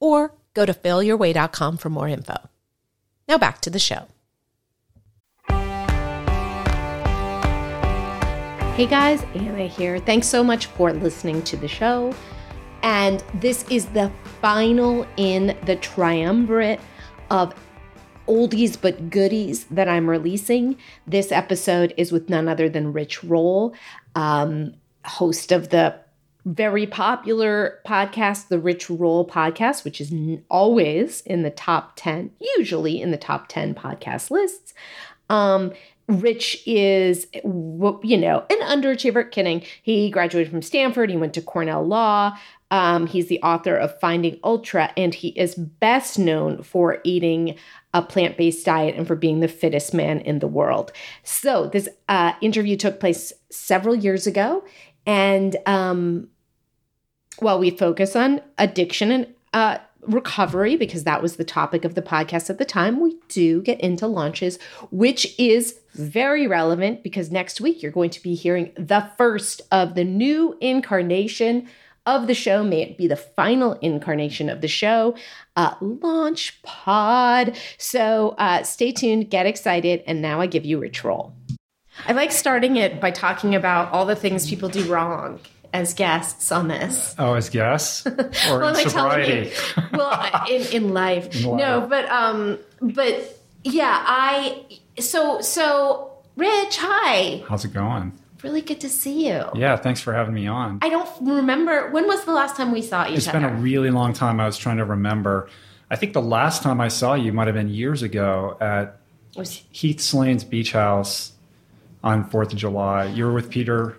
or go to failyourway.com for more info. Now back to the show. Hey guys, Anna here. Thanks so much for listening to the show. And this is the final in the triumvirate of oldies but goodies that I'm releasing. This episode is with none other than Rich Roll, um, host of the very popular podcast, the Rich Roll podcast, which is always in the top 10, usually in the top 10 podcast lists. Um, Rich is, you know, an underachiever. Kidding. He graduated from Stanford. He went to Cornell Law. Um, he's the author of Finding Ultra, and he is best known for eating a plant based diet and for being the fittest man in the world. So, this uh, interview took place several years ago. And um, while we focus on addiction and uh, recovery, because that was the topic of the podcast at the time, we do get into launches, which is very relevant because next week you're going to be hearing the first of the new incarnation of the show. May it be the final incarnation of the show, uh, Launch Pod. So uh, stay tuned, get excited, and now I give you Rich. I like starting it by talking about all the things people do wrong as guests on this. Oh, as guests or well, in sobriety? well, in, in life. in life. No, but um, but yeah, I so so Rich, hi. How's it going? Really good to see you. Yeah, thanks for having me on. I don't remember when was the last time we saw each it's other. It's been a really long time. I was trying to remember. I think the last time I saw you might have been years ago at was Heath Slane's beach house on Fourth of July. You were with Peter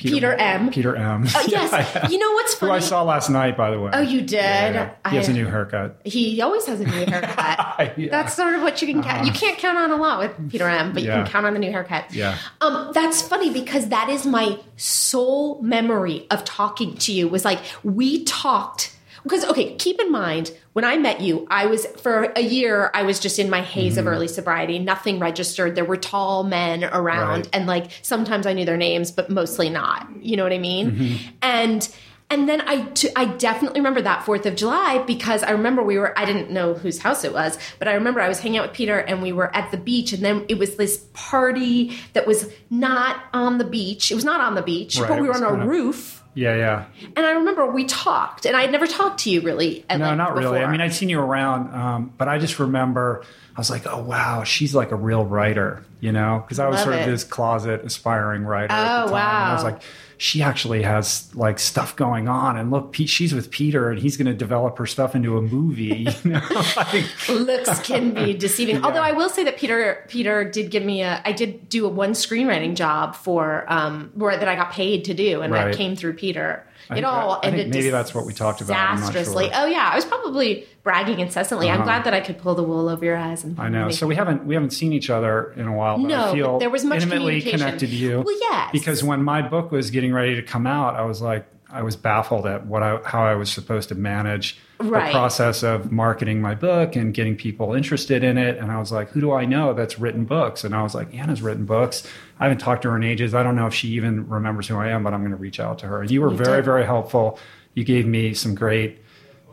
Peter, Peter M. Peter M. Oh, yes. yeah. You know what's funny? Who I saw last night, by the way. Oh, you did? Yeah. He has a new haircut. He always has a new haircut. That's sort of what you can count. Uh-huh. You can't count on a lot with Peter M, but you can count on the new haircut. Yeah. Um, that's funny because that is my sole memory of talking to you was like we talked because okay keep in mind when i met you i was for a year i was just in my haze mm-hmm. of early sobriety nothing registered there were tall men around right. and like sometimes i knew their names but mostly not you know what i mean mm-hmm. and and then I, t- I definitely remember that Fourth of July because I remember we were I didn't know whose house it was, but I remember I was hanging out with Peter and we were at the beach and then it was this party that was not on the beach. It was not on the beach, right, but we were on a roof yeah, yeah. And I remember we talked, and I had never talked to you really. no, like not before. really. I mean, I'd seen you around, um, but I just remember I was like, oh wow, she's like a real writer, you know? Because I was Love sort it. of this closet aspiring writer. Oh wow! And I was like, she actually has like stuff going on, and look, she's with Peter, and he's going to develop her stuff into a movie. You know? like, Looks can be deceiving. Yeah. Although I will say that Peter Peter did give me a, I did do a one screenwriting job for um, where that I got paid to do, and right. that came through Peter it all I ended maybe that's what we talked about disastrously. Sure. Oh yeah, I was probably bragging incessantly. Uh-huh. I'm glad that I could pull the wool over your eyes. And I know. So we haven't we haven't seen each other in a while. But no, I feel there was much intimately connected to you. Well, yes. Because when my book was getting ready to come out, I was like, I was baffled at what I, how I was supposed to manage right. the process of marketing my book and getting people interested in it. And I was like, who do I know that's written books? And I was like, Anna's written books. I haven't talked to her in ages. I don't know if she even remembers who I am, but I'm going to reach out to her. And you were you very, did. very helpful. You gave me some great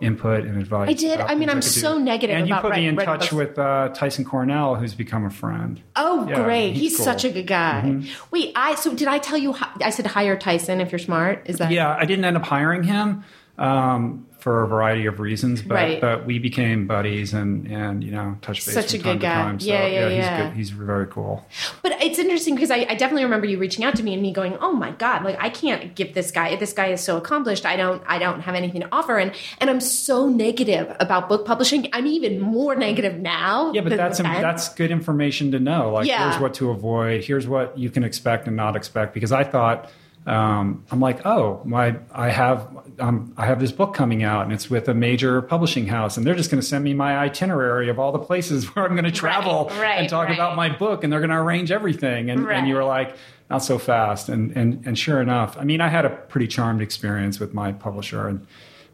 input and advice. I did. I mean, I'm I so negative. And you put me in touch with uh, Tyson Cornell, who's become a friend. Oh, yeah, great! He's, he's cool. such a good guy. Mm-hmm. Wait, I so did I tell you? I said hire Tyson if you're smart. Is that? Yeah, I didn't end up hiring him. Um, for a variety of reasons, but right. but we became buddies and and you know touch base. Such a good guy. Time, so, yeah, yeah, yeah. He's, good. he's very cool. But it's interesting because I, I, definitely remember you reaching out to me and me going, "Oh my god, like I can't give this guy. This guy is so accomplished. I don't I don't have anything to offer." And and I'm so negative about book publishing. I'm even more negative now. Yeah, but that's that's good information to know. Like yeah. here's what to avoid. Here's what you can expect and not expect. Because I thought um, I'm like, oh, my, I have, um, I have this book coming out, and it's with a major publishing house, and they're just going to send me my itinerary of all the places where I'm going to travel right, right, and talk right. about my book, and they're going to arrange everything, and, and you were like, not so fast, and and and sure enough, I mean, I had a pretty charmed experience with my publisher, and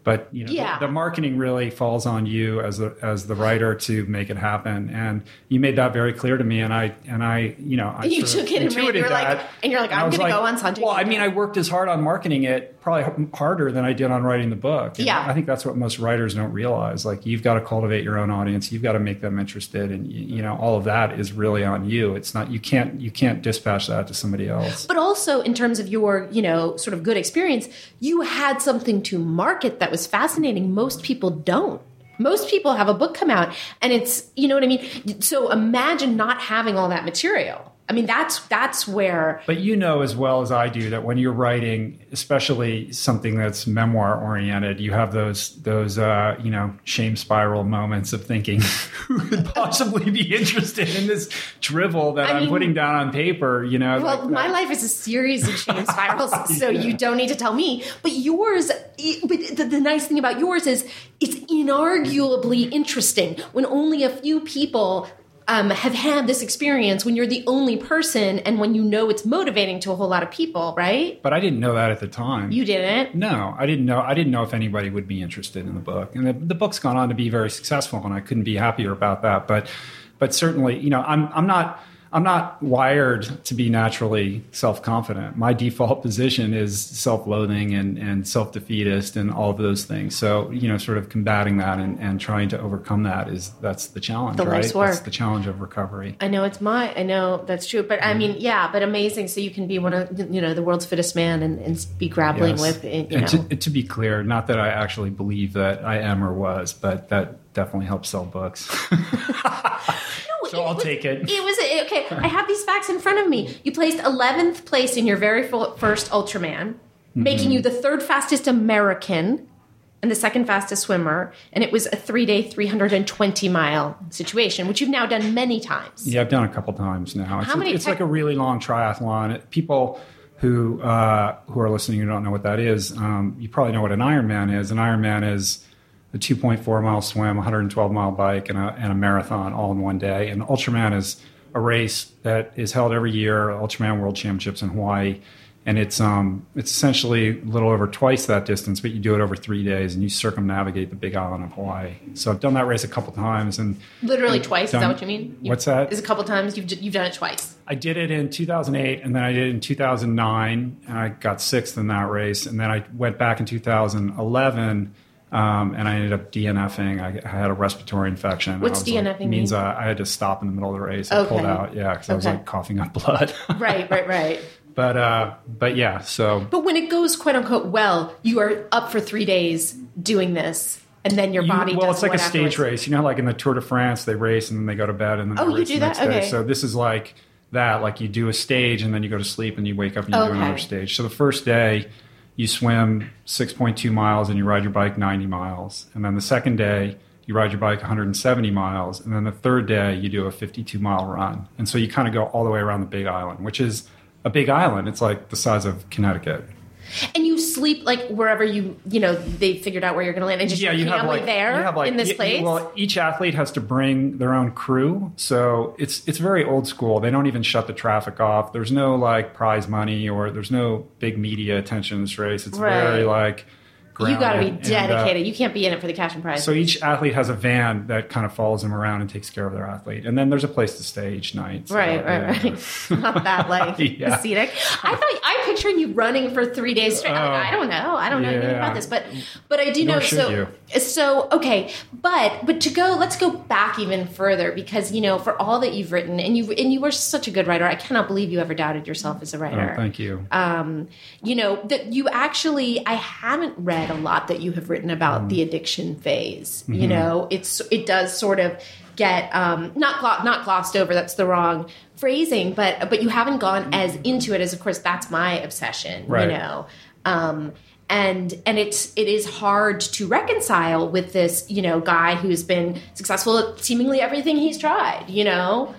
but you know yeah. the, the, marketing really falls on you as the as the writer to make it happen. And you made that very clear to me. And i and i you know I you took it and you're that, like and you're like i'm gonna like, go on sunday well i mean i worked as hard on marketing it probably harder than i did on writing the book. And yeah. I think that's what most writers don't realize. Like you've got to cultivate your own audience. You've got to make them interested. And you know all of that is really on you. It's not you can't you can't dispatch that to somebody else. But also in terms of your you know sort of good experience you had something to market that was fascinating most people don't. Most people have a book come out and it's, you know what I mean? So imagine not having all that material. I mean, that's that's where. But you know as well as I do that when you're writing, especially something that's memoir oriented, you have those those uh, you know shame spiral moments of thinking, who could possibly be interested in this drivel that I am putting down on paper? You know. Well, like my life is a series of shame spirals, so yeah. you don't need to tell me. But yours, but the, the nice thing about yours is it's inarguably interesting when only a few people um, have had this experience when you're the only person and when you know it's motivating to a whole lot of people, right? But I didn't know that at the time. You didn't? No, I didn't know. I didn't know if anybody would be interested in the book, and the, the book's gone on to be very successful, and I couldn't be happier about that. But, but certainly, you know, I'm I'm not I'm not wired to be naturally self confident. My default position is self loathing and, and self defeatist and all of those things. So, you know, sort of combating that and, and trying to overcome that is that's the challenge, the right? Work. That's the challenge of recovery. I know it's my, I know that's true. But I mm-hmm. mean, yeah, but amazing. So you can be one of, you know, the world's fittest man and, and be grappling yes. with, you know. To, to be clear, not that I actually believe that I am or was, but that definitely helps sell books. so I'll was, take it. It was okay. I have these facts in front of me. You placed 11th place in your very first Ultraman, mm-hmm. making you the third fastest American and the second fastest swimmer. And it was a three day, 320 mile situation, which you've now done many times. Yeah, I've done a couple times now. It's, How many it's te- like a really long triathlon. People who uh, who are listening who don't know what that is, um, you probably know what an Ironman is. An Ironman is a 2.4 mile swim, 112 mile bike, and a, and a marathon all in one day. And Ultraman is a race that is held every year, Ultraman World Championships in Hawaii. And it's um it's essentially a little over twice that distance, but you do it over three days and you circumnavigate the Big Island of Hawaii. So I've done that race a couple times and literally twice. Done, is that what you mean? You, what's that? Is a couple times you've you've done it twice. I did it in 2008 and then I did it in 2009 and I got sixth in that race and then I went back in 2011 um, and I ended up DNFing. I, I, had a respiratory infection. What's DNFing like, mean? Means uh, I had to stop in the middle of the race. I okay. pulled out, yeah, because I was like coughing up blood. right, right, right. But uh, but yeah, so. But when it goes quote unquote well, you are up for three days doing this. And then your body. You, well, it's like a afterwards. stage race. You know, like in the Tour de France, they race and then they go to bed and then. Oh, they you race do the that? Day. Okay. So this is like that. Like you do a stage and then you go to sleep and you wake up and you okay. do another stage. So the first day, you swim 6.2 miles and you ride your bike 90 miles. And then the second day, you ride your bike 170 miles. And then the third day, you do a 52 mile run. And so you kind of go all the way around the Big Island, which is a big island. It's like the size of Connecticut. And you sleep like wherever you, you know, they figured out where you're going to land, and just yeah, you have like there you have like, in this y- place. Well, each athlete has to bring their own crew, so it's it's very old school. They don't even shut the traffic off. There's no like prize money or there's no big media attention in this race. It's right. very like you got to be dedicated. And, uh, you can't be in it for the cash and prize. so each athlete has a van that kind of follows them around and takes care of their athlete, and then there's a place to stay each night. So, right, right, yeah. right. Not that like Yeah. scenic. I thought I'm picturing you running for three days straight. Oh. I don't know. I don't know anything about this, but but I do Nor know. So you. so okay, but but to go, let's go back even further because you know for all that you've written and you and you were such a good writer. I cannot believe you ever doubted yourself as a writer. Oh, thank you. um, you know that you actually i haven't read a lot that you have written about Mm. the addiction phase Mm-hmm. you know it's it does sort of get um, not glo- not glossed over that's the wrong phrasing but but you haven't gone as into it as of course that's my obsession Right. you know um, and and it's it is hard to reconcile with this you know guy who's been successful at seemingly everything he's tried you know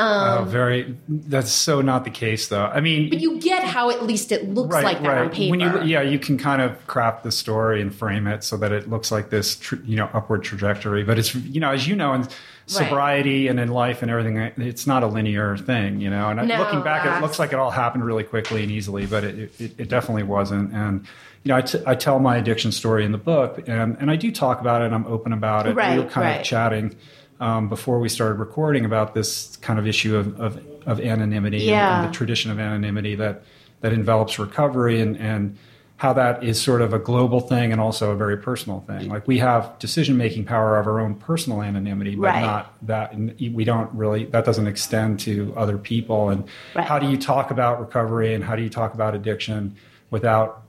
Um, very. That's so not the case, though. I mean, but you get how at least it looks right, like that right. on paper. When you, yeah, you can kind of craft the story and frame it so that it looks like this, tr- you know, upward trajectory. But it's you know, as you know, in sobriety right. and in life and everything, it's not a linear thing, you know. And no, looking back, it looks like it all happened really quickly and easily, but it, it, it definitely wasn't. And you know, I, t- I tell my addiction story in the book, and, and I do talk about it. and I'm open about it. Right, we were kind of chatting um, before we started recording about this kind of issue of, of, of anonymity yeah. and, and, the tradition of anonymity that that envelops recovery and, and how that is sort of a global thing and also a very personal thing. Like we have decision making power of our own personal anonymity, but right. not that we don't really that doesn't extend to other people. And right. how do you talk about recovery and how do you talk about addiction without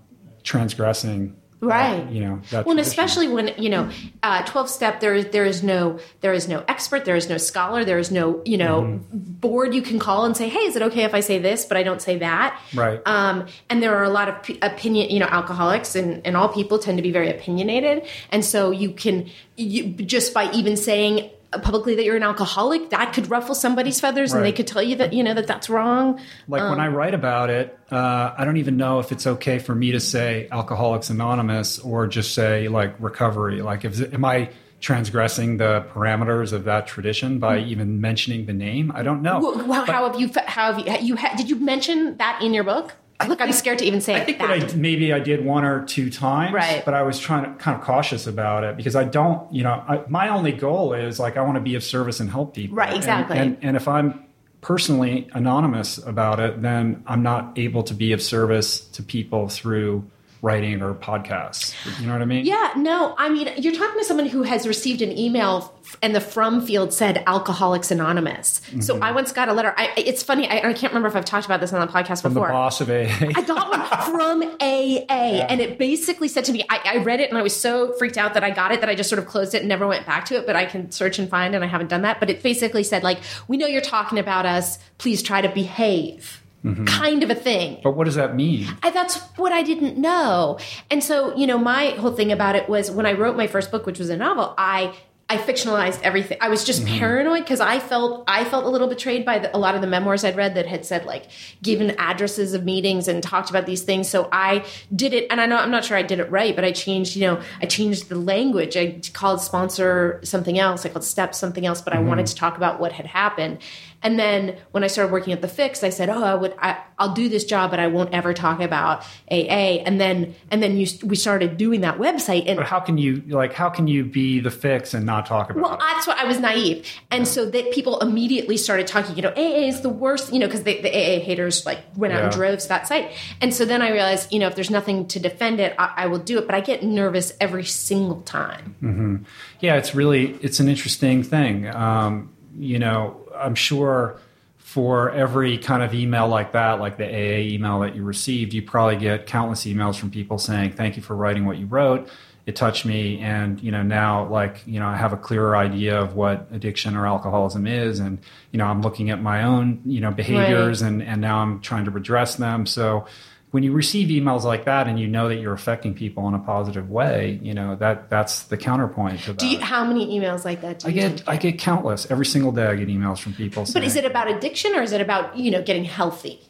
transgressing right. Uh, you know well and especially when you know uh, 12 step there is there is no there is no expert there is no scholar there is no you know mm-hmm. board you can call and say hey is it okay if i say this but i don't say that? Right. Um, and there are a lot of p- opinion you know alcoholics and, and all people tend to be very opinionated. And so you can you, just by even saying publicly that you're an alcoholic that could ruffle somebody's feathers right. and they could tell you that you know that that's wrong. Like um, when i write about it uh, i don't even know if it's okay for me to say alcoholics anonymous or just say like recovery. Like if am i transgressing the parameters of that tradition by mm-hmm. even mentioning the name? I don't know. Well, how, how have you how have you, you did you mention that in your book Look, I'm scared to even say I think that, that I, maybe I did one or two times, right. but I was trying to kind of cautious about it because I don't, you know, I, my only goal is like I want to be of service and help people. Right, exactly. And, and, and if I'm personally anonymous about it, then I'm not able to be of service to people through writing or podcasts. You know what I mean? Yeah, no, I mean, you're talking to someone who has received an email and the from field said Alcoholics Anonymous. Mm-hmm. So I once got a letter. I, it's funny, I, I, can't remember if I've talked about this on the podcast from before. the boss of AA. I got one from AA, yeah. and it basically said to me, I, I read it and I was so freaked out that I got it that I just sort of closed it and never went back to it, but I can search and find, and I haven't done that. But it basically said, like, we know you're talking about us. Please try to behave mm-hmm. kind of a thing. But what does that mean? I, that's what I didn't know. And so, you know, my whole thing about it was when I wrote my first book, which was a novel, I I fictionalized everything. I was just mm-hmm. paranoid because I felt I felt a little betrayed by the, a lot of the memoirs I'd read that had said like given addresses of meetings and talked about these things. So I did it, and I know I'm not sure I did it right, but I changed. You know, I changed the language. I called sponsor something else. I called step something else, but mm-hmm. I wanted to talk about what had happened. And then when I started working at the Fix, I said, "Oh, I would, I, will do this job, but I won't ever talk about AA." And then, and then you, we started doing that website. And but how can you like? How can you be the Fix and not talk about? Well, it? that's what I was naive, and yeah. so that people immediately started talking. You know, AA is the worst. You know, because the AA haters like went out yeah. and drove to that site. And so then I realized, you know, if there's nothing to defend it, I, I will do it. But I get nervous every single time. Mm-hmm. Yeah, it's really it's an interesting thing. Um, you know, I'm sure for every kind of email like that, like the AA email that you received, you probably get countless emails from people saying, "Thank you for writing what you wrote. It touched me, and you know now, like you know, I have a clearer idea of what addiction or alcoholism is, and you know, I'm looking at my own you know behaviors, right. and and now I'm trying to redress them. So." When you receive emails like that and you know that you're affecting people in a positive way, you know that that's the counterpoint to that. Do you, how many emails like that? I get, get, I get countless every single day. I get emails from people. But is it about addiction or is it about you know getting healthy?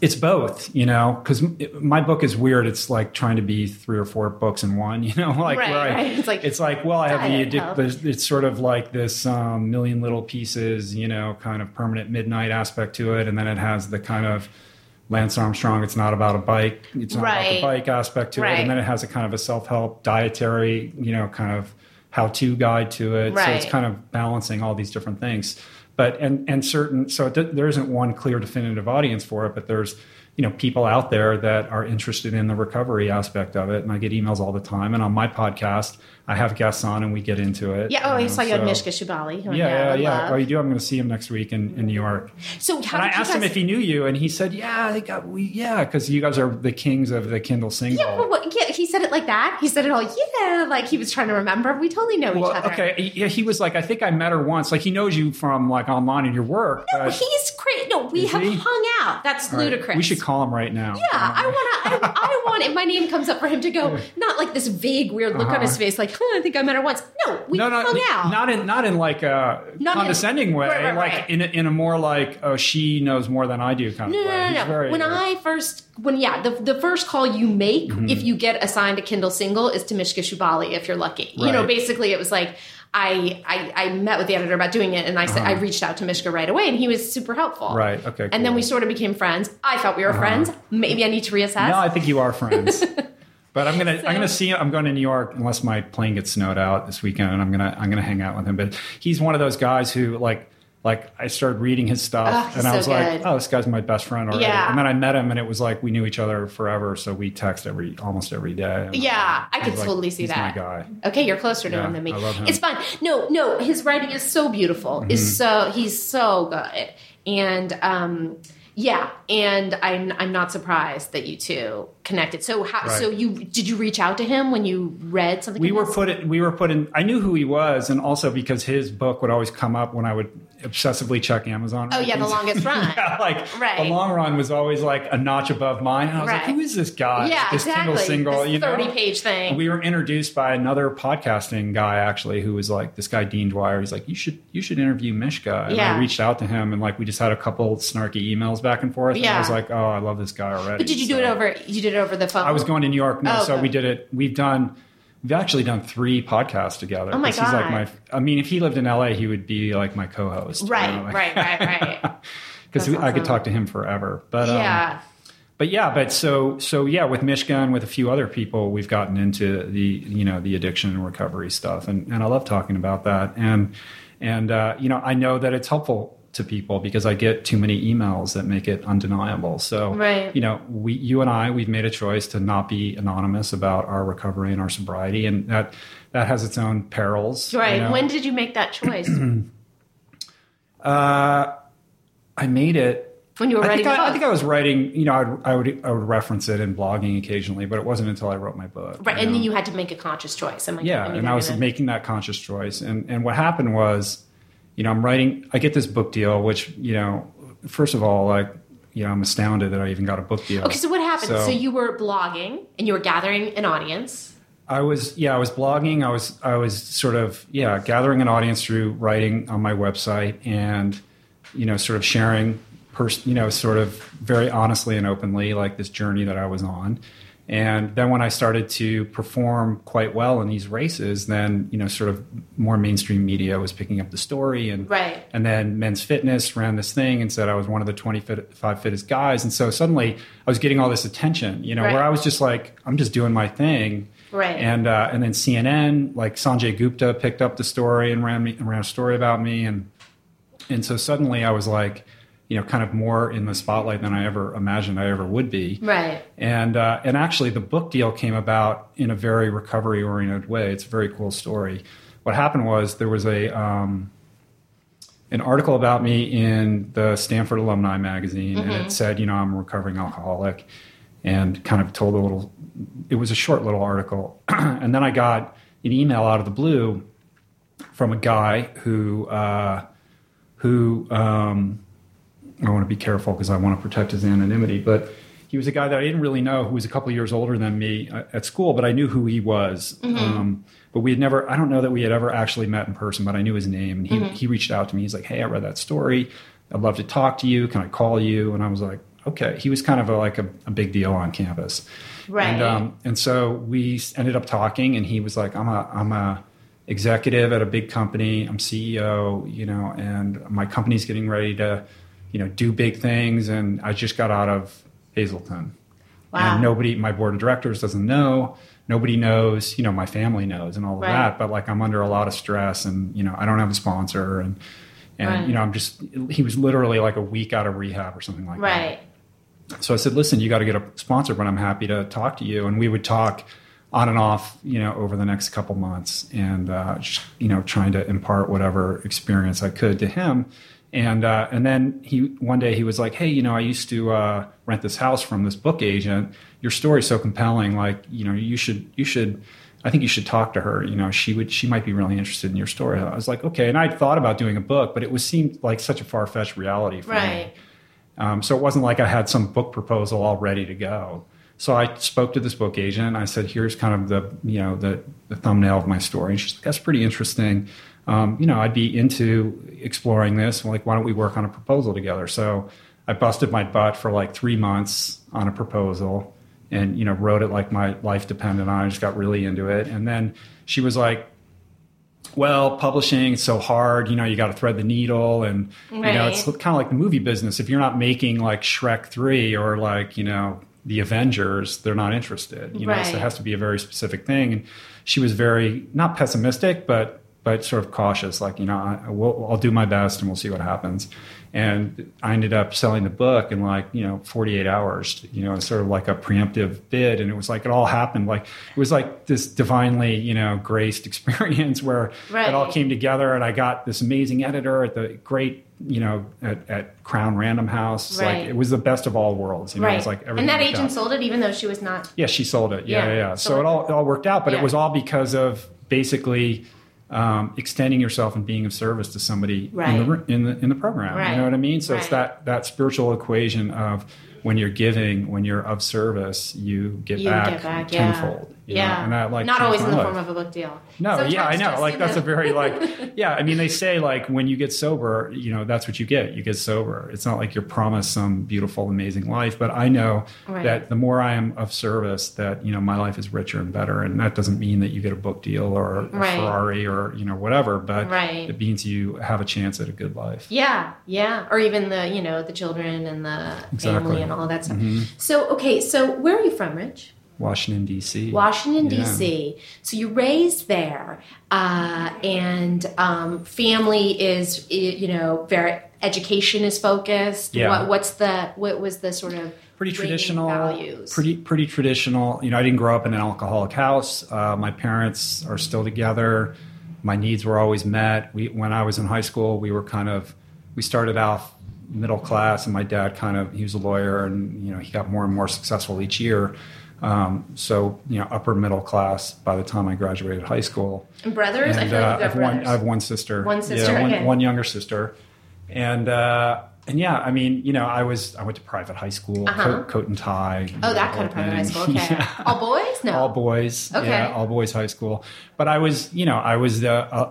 It's both, you know, because my book is weird. It's like trying to be three or four books in one, you know, like right, I, right. It's like it's like well, I have the addict. It's sort of like this um, million little pieces, you know, kind of permanent midnight aspect to it, and then it has the kind of Lance Armstrong, it's not about a bike. It's not right. about the bike aspect to right. it. And then it has a kind of a self help dietary, you know, kind of how to guide to it. Right. So it's kind of balancing all these different things. But, and, and certain, so it, there isn't one clear definitive audience for it, but there's, you know, people out there that are interested in the recovery aspect of it. And I get emails all the time. And on my podcast, I have guests on and we get into it. Yeah. Oh, I saw you so, Mishka Shubaly. Yeah, yeah, yeah. Oh, you do. I'm going to see him next week in, in New York. So how and I asked guys... him if he knew you, and he said, "Yeah, they got we yeah, because you guys are the kings of the Kindle single." Yeah, well, yeah, he said it like that. He said it all, yeah, like he was trying to remember. We totally know well, each other. Okay, yeah, he was like, I think I met her once. Like he knows you from like online in your work. No, he's crazy. No, we have he? hung out that's All right. ludicrous. We should call him right now. Yeah, I want to. I, I want if my name comes up for him to go, not like this vague, weird look on his Uh-huh. face, like, I think I met her once. No, we no, no, hung out. not in not in like a Not in- condescending way, right, right, like right. in a, in a more like oh she knows more than I do kind No, of way. no, He's no. very- when I first, when yeah, the the first call you make Mm-hmm. if you get assigned a Kindle single is to Mishka Shubaly if you're lucky. You know, basically it was like I, I I met with the editor about doing it, and I said I reached out to Mishka right away, and he was super helpful. Uh-huh. Right, okay, And then. Uh-huh. we sort of became friends. I thought we were friends. Maybe I need to reassess. no, I think you are friends. But I'm gonna So- I'm gonna see I'm going to New York unless my plane gets snowed out this weekend, and I'm gonna I'm gonna hang out with him. But he's one of those guys who like like I started reading his stuff, Oh, and I so was like, oh, this guy's my best friend already. Yeah. And then I met him, and it was like we knew each other forever, so we text every almost every day. Yeah, I could he's like, totally see he's that. My guy. Okay, you're closer to Yeah, him than me. I him. It's fine. No, no, his writing is so beautiful. Is Mm-hmm. so he's so good, and um, yeah, and I'm I'm not surprised that you two connected. So how? Right. So you did you reach out to him when you read something? we were put in, we were put in i knew who he was and also because his book would always come up when i would obsessively check amazon Oh yeah, the longest run. yeah, like Right. the long run was always like a notch above mine and i was like Right. who is this guy Yeah, this exactly. Kindle single This you know 30 page thing. And we were introduced by another podcasting guy actually who was like this guy dean dwyer he's like you should you should interview mishka and Yeah. i reached out to him and like we just had a couple snarky emails back and forth and Yeah. i was like oh i love this guy already but did you do it over? You did it over the phone. I was going to New York. No, Oh, so okay. we did it. We've done. We've actually done three podcasts together. Oh my 'cause He's like my. I mean, if he lived in LA, he would be like my co-host. you Right, know, like- right, right, right. Because That's I could talk to him forever. But um, yeah. but yeah, but so so yeah, with Mishka and with a few other people, we've gotten into the you know the addiction and recovery stuff, and and I love talking about that. And and uh, you know, I know that it's helpful to people because I get too many emails that make it undeniable. So Right. you know, we you and I we've made a choice to not be anonymous about our recovery and our sobriety, and that that has its own perils. you Right. know. When did you make that choice? uh, I made it when you were I writing think I, I think I was writing. You know, I would, I would I would reference it in blogging occasionally, but it wasn't until I wrote my book. right, and know? then you had to make a conscious choice. I yeah, and I was gonna- making that conscious choice. And and what happened was, you know, I'm writing. I get this book deal, which you know, first of all, like you know, I'm astounded that I even got a book deal. Okay, so what happened? So, So- you were blogging and you were gathering an audience. I was yeah, I was blogging. I was I was sort of yeah, gathering an audience through writing on my website and you know, sort of sharing pers- you know, sort of very honestly and openly like this journey that I was on. And then when I started to perform quite well in these races, then you know, sort of more mainstream media was picking up the story, and Right. and then Men's Fitness ran this thing and said I was one of the 25 fittest guys, and so suddenly I was getting all this attention, you know, Right. where I was just like, I'm just doing my thing, Right. and uh, and then CNN, like Sanjay Gupta, picked up the story and ran me ran a story about me, and and so suddenly I was like, you know, kind of more in the spotlight than I ever imagined I ever would be. Right. And uh, and actually, the book deal came about in a very recovery oriented way. It's a very cool story. What happened was there was a um, an article about me in the Stanford Alumni Magazine, and it said, you know, I'm a recovering alcoholic, and kind of told a little. It was a short little article, and then I got an email out of the blue from a guy who uh, who um, to be careful because I want to protect his anonymity, but he was a guy that I didn't really know who was a couple years older than me uh, at school, but I knew who he was. Um, but we had never, I don't know that we had ever actually met in person, but I knew his name. And he, he reached out to me. He's like, Hey, I read that story. I'd love to talk to you. Can I call you? And I was like, Okay. He was kind of a, like a, a big deal on campus. Right. And, um, and so we ended up talking and he was like, I'm a, I'm a, executive at a big company. I'm CEO, you know, and my company's getting ready to, you know, do big things. And I just got out of Hazelden. Wow. And nobody, my board of directors doesn't know. Nobody knows, you know, my family knows and all of Right. that. But like I'm under a lot of stress and, you know, I don't have a sponsor and, and, Right. you know, I'm just, he was literally like a week out of rehab or something like that. Right. So I said, listen, you got to get a sponsor, but I'm happy to talk to you. And we would talk on and off, you know, over the next couple months and, uh, just, you know, trying to impart whatever experience I could to him. And, uh, and then he, one day he was like, Hey, you know, I used to, uh, rent this house from this book agent. Your story's so compelling. Like, you know, you should, you should, I think you should talk to her. You know, she would, she might be really interested in your story. I was like, okay. And I'd thought about doing a book, but it was seemed like such a far fetched reality for me. Right. Um, so it wasn't like I had some book proposal all ready to go. So I spoke to this book agent. I said, "Here's kind of the you know the, the thumbnail of my story." And she's like, "That's pretty interesting. Um, you know, I'd be into exploring this. Like, why don't we work on a proposal together?" So I busted my butt for like three months on a proposal, and you know, wrote it like my life depended on. it. I just got really into it, and then she was like, well, publishing is so hard. You know, you got to thread the needle, and right. you know, it's kind of like the movie business. If you're not making like Shrek three or like you know the Avengers, they're not interested. You know, so it has to be a very specific thing. And she was very not pessimistic, but but sort of cautious. Like you know, I, will I'll do my best, and we'll see what happens and I ended up selling the book in like you know 48 hours. You know, sort of like a preemptive bid, and it was like it all happened. Like it was like this divinely you know graced experience where right. it all came together, and I got this amazing editor at the great you know at, at Crown Random House. Right. Like it was the best of all worlds. You know, right. it was like everything. and that agent out. sold it even though she was not. Yeah, she sold it. Yeah, yeah. yeah. So, it all it all worked out, but yeah. it was all because of basically um, extending yourself and being of service to somebody right. in, the, in the in the program. Right. You know what I mean? So right. it's that that spiritual equation of when you're giving, when you're of service, you get you back, get back tenfold. Yeah, yeah. Know? and like not always in the life. form of a book deal. No, Sometimes yeah, I know. Like that's a very like yeah. I mean, they say like when you get sober, you know, that's what you get. You get sober. It's not like you're promised some beautiful, amazing life. But I know right. that the more I am of service, that you know, my life is richer and better. And that doesn't mean that you get a book deal or a right. Ferrari or you know whatever. But right. it means you have a chance at a good life. Yeah, yeah, or even the you know the children and the exactly. family and all that stuff. Mm-hmm. So okay, so where are you from, Rich? Washington D.C. Washington yeah. D.C. So you raised there, uh, and um, family is you know very education is focused. Yeah. What, what's the what was the sort of pretty traditional values? Pretty pretty traditional. You know, I didn't grow up in an alcoholic house. Uh, my parents are still together. My needs were always met. We when I was in high school, we were kind of we started off middle class, and my dad kind of he was a lawyer, and you know he got more and more successful each year. Um, so you know, upper middle class by the time I graduated high school. And brothers, and, I feel like uh, I have one. I have one sister. One sister. Yeah, one, okay. one younger sister, and uh, and yeah, I mean, you know, I was I went to private high school, uh-huh. coat, coat, and tie. Oh, that kind of private high school. Okay, yeah. all boys? No, all boys. Okay, yeah, all boys high school. But I was, you know, I was a,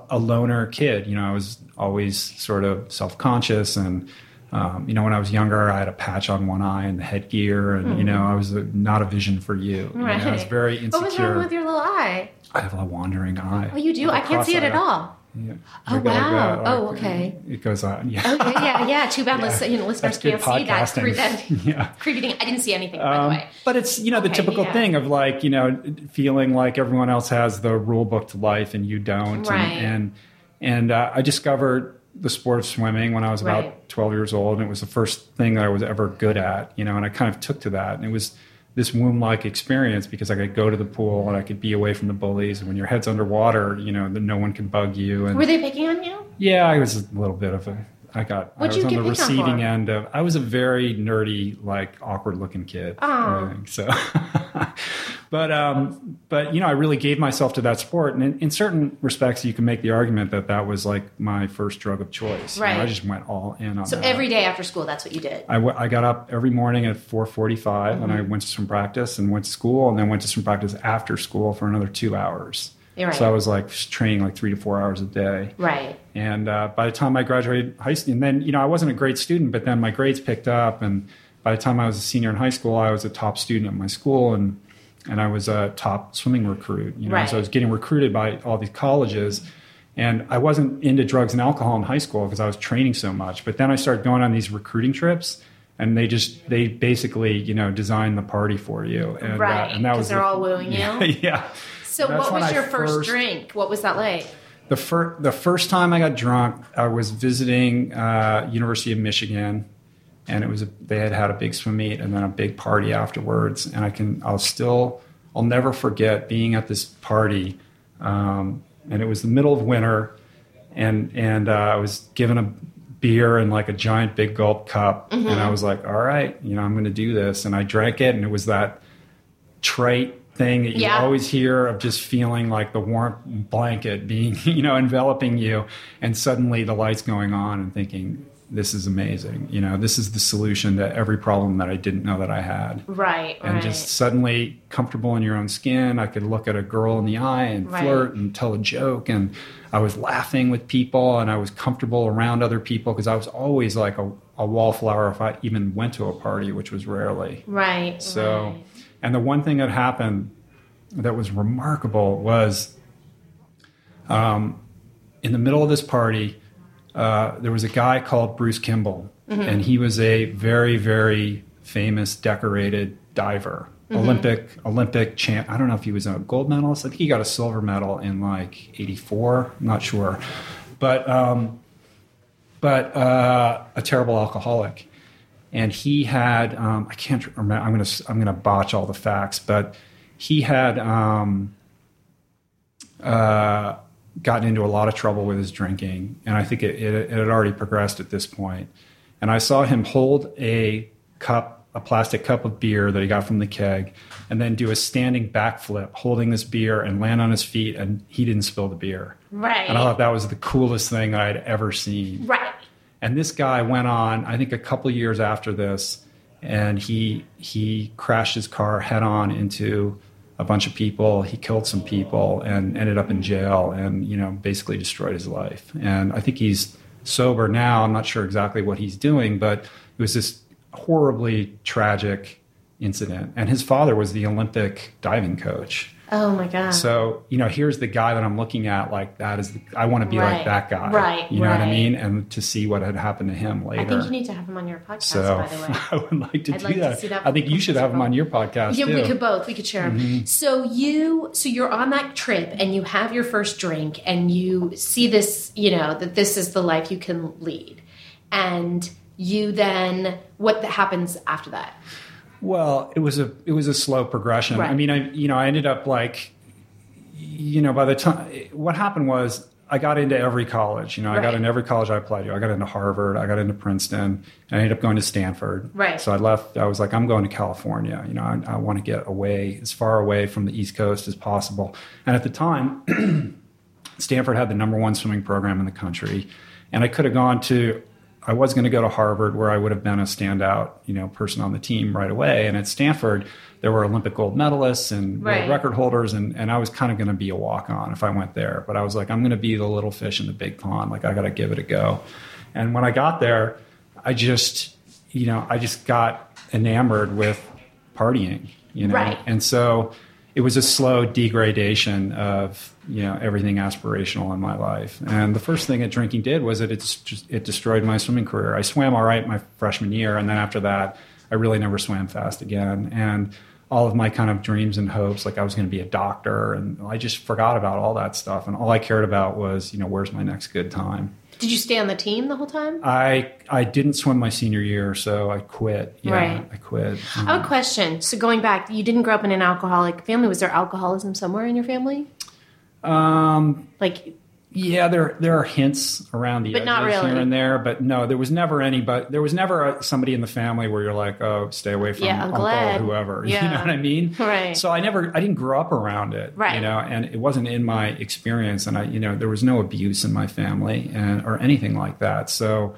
a, a loner kid. You know, I was always sort of self conscious and um, you know, when I was younger, I had a patch on one eye and the headgear, and mm-hmm. you know, I was a, not a vision for you. Right. You know, I was very insecure. What was wrong with your little eye? I have a wandering eye. Oh, you do? I can't see it at all. Yeah. Oh wow! Like oh okay. It goes on. Yeah. Okay. Yeah. Yeah. Too bad. yeah. you know, listeners can't see that. Cre- that yeah. creepy thing. I didn't see anything. By um, the way. But it's you know the typical yeah. thing of like you know feeling like everyone else has the rule book to life and you don't. Right. And and, and uh, I discovered the sport of swimming when I was about right. 12 years old, and it was the first thing that I was ever good at, you know, and I kind of took to that. And it was this womb like experience because I could go to the pool and I could be away from the bullies. And when your head's underwater, you know, no one can bug you. And Were they picking on you? Yeah, I was a little bit of a. I got. What'd I was on the receiving end of. I was a very nerdy, like awkward looking kid. Oh. So. but um, but you know, I really gave myself to that sport, and in, in, certain respects, you can make the argument that that was like my first drug of choice. Right. You know, I just went all in on. So that. every day after school, that's what you did. I, w- I got up every morning at four forty-five, mm-hmm. and I went to some practice, and went to school, and then went to some practice after school for another two hours. Right. So I was like training like three to four hours a day. Right. And uh, by the time I graduated high school, and then you know I wasn't a great student, but then my grades picked up, and by the time I was a senior in high school, I was a top student at my school, and and I was a top swimming recruit. You know, right. so I was getting recruited by all these colleges. And I wasn't into drugs and alcohol in high school because I was training so much. But then I started going on these recruiting trips, and they just they basically you know design the party for you. And, right. Uh, and that was they're the, all wooing yeah, you. Yeah. So what was your first, first, drink? What was that like? The first the first time I got drunk, I was visiting uh, University of Michigan and it was a, they had had a big swim meet and then a big party afterwards. And I can I'll still I'll never forget being at this party, um, and it was the middle of winter, and and uh, I was given a beer in like a giant big gulp cup, mm-hmm. and I was like, all right, you know, I'm going to do this, and I drank it, and it was that trite thing that you yeah. always hear of just feeling like the warm blanket being you know enveloping you and suddenly the lights going on and thinking this is amazing. You know, this is the solution to every problem that I didn't know that I had. Right. And right. just suddenly comfortable in your own skin. I could look at a girl in the eye and Right. flirt and tell a joke. And I was laughing with people and I was comfortable around other people because I was always like a, a wallflower if I even went to a party, which was rarely. right. So, right. and the one thing that happened that was remarkable was um, in the middle of this party, uh, there was a guy called Bruce Kimball, and he was a very, very famous, decorated diver. Olympic Olympic champ. I don't know if he was a gold medalist. I think he got a silver medal in like '84. I'm not sure, but um, but uh, a terrible alcoholic and he had um, I can't remember. I'm gonna I'm gonna botch all the facts, but he had um, uh, gotten into a lot of trouble with his drinking, and I think it, it, it had already progressed at this point. And I saw him hold a cup, a plastic cup of beer that he got from the keg, and then do a standing backflip, holding this beer and land on his feet, and he didn't spill the beer. Right. And I thought that was the coolest thing that I'd ever seen. right. And this guy went on, I think, a couple years after this, and he he crashed his car head on into a bunch of people. He killed some people and ended up in jail, and you know, basically destroyed his life. And I think he's sober now. I'm not sure exactly what he's doing, but it was this horribly tragic incident. And his father was the Olympic diving coach. Oh my god. So, you know, here's the guy that I'm looking at like that is the, I want to be Right. like that guy. Right, You know what I mean? And to see what had happened to him later. I think you need to have him on your podcast, so by the way. I would like to I'd do like to that. see that I think you should have him on your podcast Yeah, too. we could both. We could share them. Mm-hmm. So you, so you're on that trip, and you have your first drink, and you see this, you know, that this is the life you can lead, and you then what happens after that? Well, it was a it was a slow progression. Right. I mean, I you know, I ended up like you know, by the time what happened was I got into every college. You know, I got Right. into every college I applied to. I got into Harvard. I got into Princeton. And I ended up going to Stanford. Right. So I left. I was like, I'm going to California. You know, I, I want to get away as far away from the East Coast as possible. And at the time, Stanford had the number one swimming program in the country, and I could have gone to. I was going to go to Harvard, where I would have been a standout, you know, person on the team right away. And at Stanford, there were Olympic gold medalists and world Right. record holders, and, and I was kind of going to be a walk on if I went there. But I was like, I'm going to be the little fish in the big pond. Like I got to give it a go. And when I got there, I just, you know, I just got enamored with partying, you know, Right. and so it was a slow degradation of you know everything aspirational in my life. And the first thing that drinking did was that just it destroyed my swimming career. I swam all right my freshman year, and then after that, I really never swam fast again. And all of my kind of dreams and hopes, like I was going to be a doctor, and I just forgot about all that stuff. And all I cared about was you know where's my next good time. Did you stay on the team the whole time? I I didn't swim my senior year, so I quit. Yeah, Right. I quit. I have a question. So going back, you didn't grow up in an alcoholic family. Was there alcoholism somewhere in your family? um, Like, Yeah, there there are hints around the But edges really. here and there, but no, there was never any. But there was never a, somebody in the family where you're like, oh, stay away from Yeah, uncle Ed. or whoever. You know what I mean? Right. So I never, I didn't grow up around it, Right. You know, and it wasn't in my experience, and I, you know, there was no abuse in my family and or anything like that. So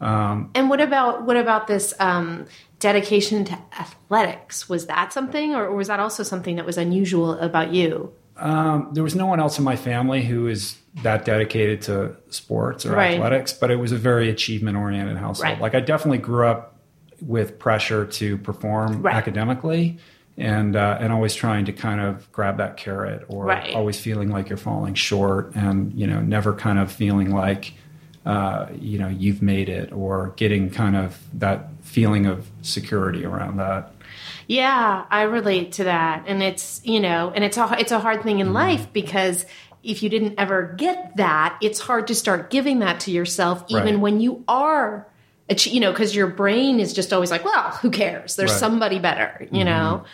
and what about what about this um, dedication to athletics? Was that something, or was that also something that was unusual about you? Um, there was no one else in my family who is that dedicated to sports or Right. athletics, but it was a very achievement oriented household. Right. Like I definitely grew up with pressure to perform Right. academically and uh, and always trying to kind of grab that carrot or always feeling like you're falling short and you know never kind of feeling like uh, you know you've made it or getting kind of that feeling of security around that. Yeah, I relate to that, and it's you know, and it's a it's a hard thing in mm-hmm. life because if you didn't ever get that, it's hard to start giving that to yourself, even Right. when you are, you know, because your brain is just always like, well, who cares? There's Right. somebody better, you mm-hmm. know.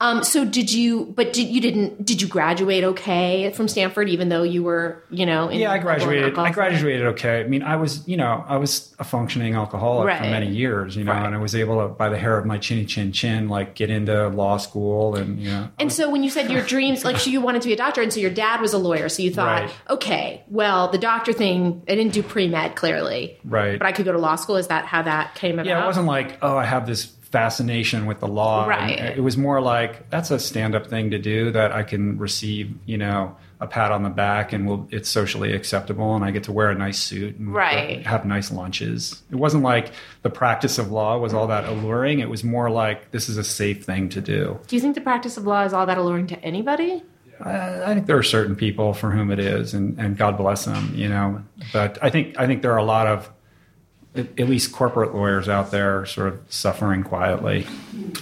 Um, so did you? But did you didn't? Did you graduate okay from Stanford, even though you were, you know? yeah, I graduated. I graduated okay. I mean, I was, you know, I was a functioning alcoholic right. for many years, you know, right. and I was able to, by the hair of my chinny chin chin, like get into law school, and you know. And so when you said your dreams, like, so you wanted to be a doctor, and so your dad was a lawyer, so you thought, right. okay, well, the doctor thing, I didn't do pre med clearly, right? But I could go to law school. Is that how that came about? Yeah, it wasn't like, oh, I have this fascination with the law. Right. And it was more like that's a stand-up thing to do that I can receive, you know, a pat on the back and will it's socially acceptable and I get to wear a nice suit and right. Uh, have nice lunches. It wasn't like the practice of law was all that alluring. It was more like this is a safe thing to do. Do you think the practice of law is all that alluring to anybody? I, I think there are certain people for whom it is, and, and God bless them, you know. But I think I think there are a lot of at least corporate lawyers out there sort of suffering quietly.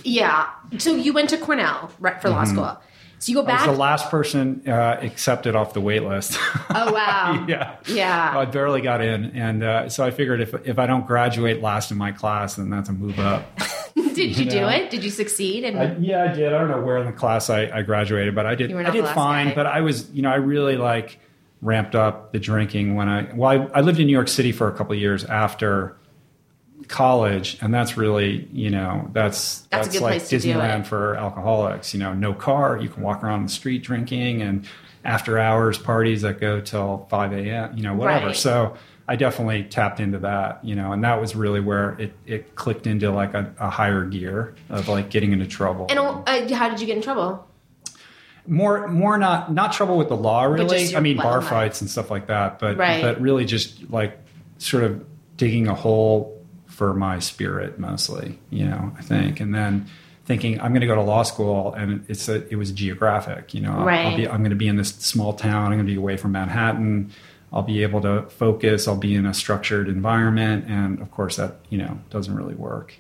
Yeah. So you went to Cornell right, for law mm-hmm. school. So you go back. I was the last person uh, accepted off the wait list. Oh wow! yeah, yeah. I barely got in, and uh, so I figured if if I don't graduate last in my class, then that's a move up. did you, you know? do it? Did you succeed? And I, yeah, I did. I don't know where in the class I, I graduated, but I did. I did fine. Guy. But I was, you know, I really like ramped up the drinking when I well I, I lived in New York City for a couple of years after college and that's really you know that's that's, that's like disneyland for alcoholics you know no car you can walk around the street drinking and after hours parties that go till 5 a.m you know whatever. Right. so i definitely tapped into that you know and that was really where it, it clicked into like a, a higher gear of like getting into trouble. And uh, how did you get in trouble more more not not trouble with the law really. i mean bar fights and stuff like that but right. but really just like sort of digging a hole for my spirit mostly you know i think. And then thinking i'm going to go to law school and it's a it was geographic you know. Right. I'll be, i'm going to be in this small town i'm going to be away from manhattan. I'll be able to focus i'll be in a structured environment and of course that you know doesn't really work.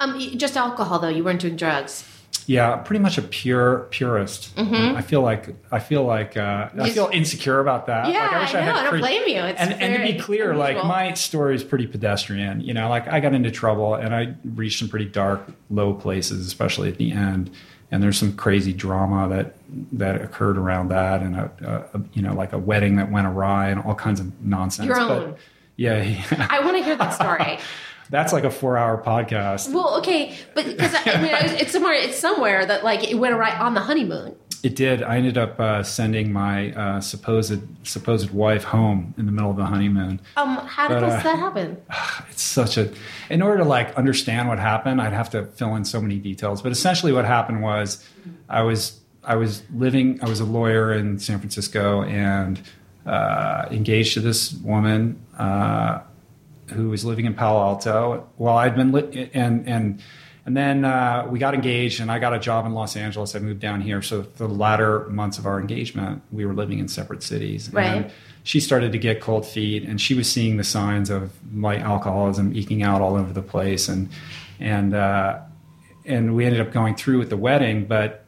Um, just alcohol though you weren't doing drugs yeah, pretty much a pure purist. Mm-hmm. I feel like I feel like uh, I feel insecure about that. Yeah, like, I, wish I, know, I, I don't blame you. It's and, and to be clear, unusual. like my story is pretty pedestrian. You know, like I got into trouble and I reached some pretty dark, low places, especially at the end. And there's some crazy drama that that occurred around that, and a, a you know, like a wedding that went awry, and all kinds of nonsense. Your own. But, yeah, yeah. I want to hear that story. that's like a four hour podcast. Well, okay, but because I mean, it's somewhere, it's somewhere that like it went right on the honeymoon. It did. I ended up uh, sending my uh, supposed supposed wife home in the middle of the honeymoon. Um, how did but, uh, that happen? It's such a. In order to like understand what happened, I'd have to fill in so many details. But essentially, what happened was, I was I was living. I was a lawyer in San Francisco and uh, engaged to this woman uh, who was living in Palo Alto. Well, I'd been lit, and and and then uh, we got engaged, and I got a job in Los Angeles. I moved down here, so the latter months of our engagement, we were living in separate cities. Right. And she started to get cold feet, and she was seeing the signs of my alcoholism eking out all over the place, and and uh, and we ended up going through with the wedding, but.